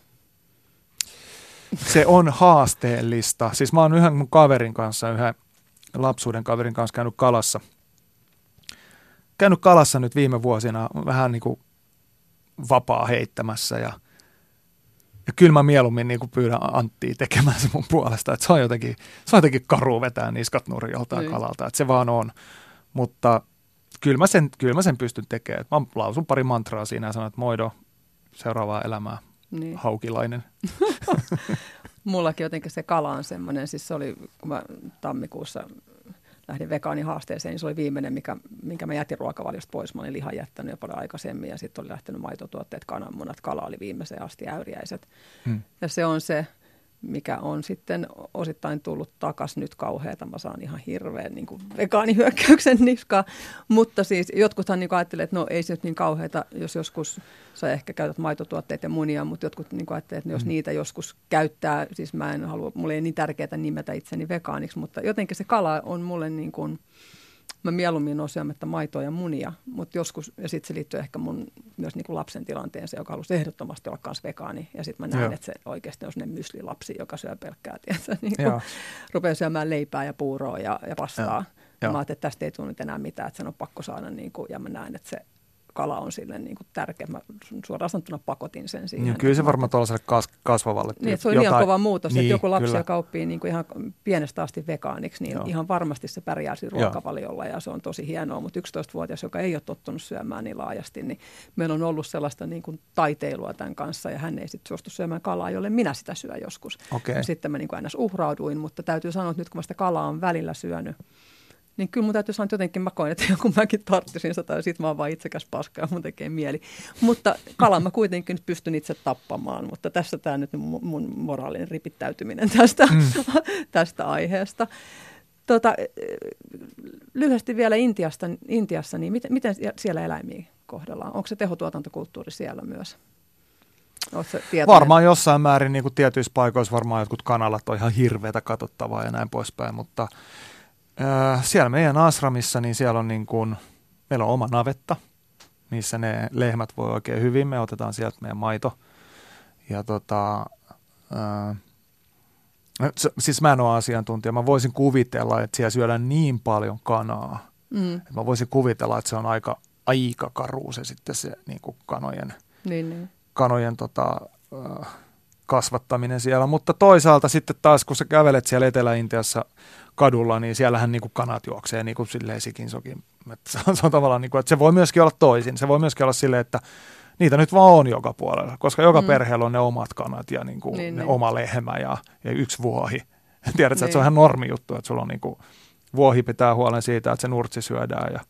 Se on haasteellista. Siis mä oon yhden mun kaverin kanssa, yhden lapsuuden kaverin kanssa käynyt kalassa. Käynyt kalassa nyt viime vuosina vähän niin kuin vapaa heittämässä ja – ja kyllä mä mieluummin niin kuin pyydän Anttia tekemään se mun puolesta. Että se on jotenkin, se on jotenkin karu vetää niskat nurin joltain niin. kalalta. Että se vaan on. Mutta kyllä mä sen, kyllä mä sen pystyn tekemään. Mä lausun pari mantraa siinä ja sanon, että moido, seuraavaa elämää, niin. haukilainen. <laughs> Mullakin jotenkin se kala on semmoinen, siis se oli, kun mä tammikuussa lähdin vegaanihaasteeseen, niin se oli viimeinen, mikä, minkä mä jätin ruokavaliosta pois. Mä olin lihan jättänyt jo paljon aikaisemmin ja sitten oli lähtenyt maitotuotteet, kananmunat, kala oli viimeiseen asti äyriäiset. Hmm. Ja se on se, mikä on sitten osittain tullut takaisin nyt kauheata. Mä saan ihan hirveän niin vegaanihyökkäyksen niskaa. Mutta siis jotkuthan niin ajattelee, että no ei se nyt niin kauheata, jos joskus sä ehkä käytät maitotuotteita ja munia, mutta jotkut niin ajattelee, että jos mm. niitä joskus käyttää, siis mä en halua, mulle ei niin tärkeää nimetä itseni vegaaniksi, mutta jotenkin se kala on mulle niin kuin, mä mieluummin olen syömättä maitoa ja munia, mutta joskus, ja sitten se liittyy ehkä mun myös niin kuin lapsen tilanteeseen, joka halusi ehdottomasti olla myös vegaani, ja sitten mä näen, Joo. että se oikeasti on sellainen myslilapsi, joka syö pelkkää, tiedätkö, <laughs> niin kuin, rupeaa syömään leipää ja puuroa ja, ja pastaa. Joo. Ja mä ajattelin, että tästä ei tule nyt enää mitään, että sen on pakko saada, niin kuin, ja mä näen, että se kala on sille niin kuin tärkeä. Mä suoraan sanottuna pakotin sen siihen. Niin, kyllä se varmaan tuollaiselle kas, kasvavalle. Niin, se on jotain... liian kova muutos, niin, että joku lapsi, joka oppii niin kuin ihan pienestä asti vegaaniksi, niin Joo. ihan varmasti se pärjää siinä ruokavaliolla ja se on tosi hienoa. Mutta 11-vuotias, joka ei ole tottunut syömään niin laajasti, niin meillä on ollut sellaista niin kuin taiteilua tämän kanssa ja hän ei sitten suostu syömään kalaa, jolle minä sitä syön joskus. Okay. Sitten mä niin kuin aina uhrauduin, mutta täytyy sanoa, että nyt kun mä sitä kalaa on välillä syönyt, niin kyllä mun täytyy sanoa, että jotenkin mä koen, että <laughs> joku mäkin tarttisin sitä ja sit mä oon vaan itsekäs paska ja mun tekee mieli. Mutta kalan mä kuitenkin pystyn itse tappamaan, mutta tässä tämä nyt mun, mun moraalinen ripittäytyminen tästä, mm. <laughs> tästä aiheesta. Tota, lyhyesti vielä Intiasta, Intiassa, niin miten, miten siellä eläimiä kohdellaan? Onko se tehotuotantokulttuuri siellä myös? Varmaan jossain määrin niin kuin tietyissä paikoissa varmaan jotkut kanalat on ihan hirveätä katsottavaa ja näin poispäin, mutta Äh, siellä meidän asramissa, niin siellä on niin kuin, meillä on oma navetta, missä ne lehmät voi oikein hyvin. Me otetaan sieltä meidän maito. Ja tota, äh, siis mä en ole asiantuntija. Mä voisin kuvitella, että siellä syödään niin paljon kanaa. Mm. Että mä voisin kuvitella, että se on aika, aika karu se sitten se niin kuin kanojen, niin, niin. kanojen tota, äh, kasvattaminen siellä. Mutta toisaalta sitten taas, kun sä kävelet siellä Etelä-Intiassa kadulla, niin siellähän niin kuin kanat juoksee niin kuin silleen sikin sokin. Että se, on, se on tavallaan, niin kuin, että se voi myöskin olla toisin. Se voi myöskin olla silleen, että niitä nyt vaan on joka puolella, koska joka mm. perheellä on ne omat kanat ja niin kuin niin, ne niin. oma lehmä ja, ja yksi vuohi. <laughs> Tiedätkö, niin. että se on niin. ihan normi juttu, että sulla on niin kuin, vuohi pitää huolen siitä, että se nurtsi syödään ja,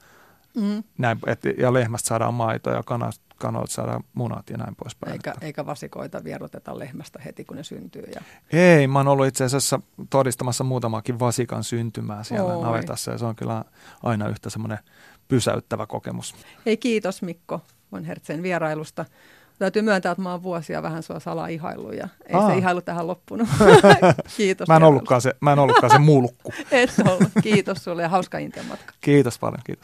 mm. näin, et, ja lehmästä saadaan maito ja kanat, kanot saada munat ja näin poispäin. Eikä, eikä vasikoita vieroteta lehmästä heti, kun ne syntyy. Ja... Ei, mä oon ollut itse asiassa todistamassa muutamakin vasikan syntymää siellä Oi. navetassa ja se on kyllä aina yhtä semmoinen pysäyttävä kokemus. Ei kiitos Mikko von Hertzen vierailusta. Täytyy myöntää, että mä oon vuosia vähän sua salaa ihaillut ja ei Aa. se ihailu tähän loppunut. <laughs> Kiitos. mä en, ollutkaan se, mä en ollutkaan se mulkku. <laughs> Et ollut. Kiitos sulle ja hauska Intian matka. Kiitos paljon, kiitos.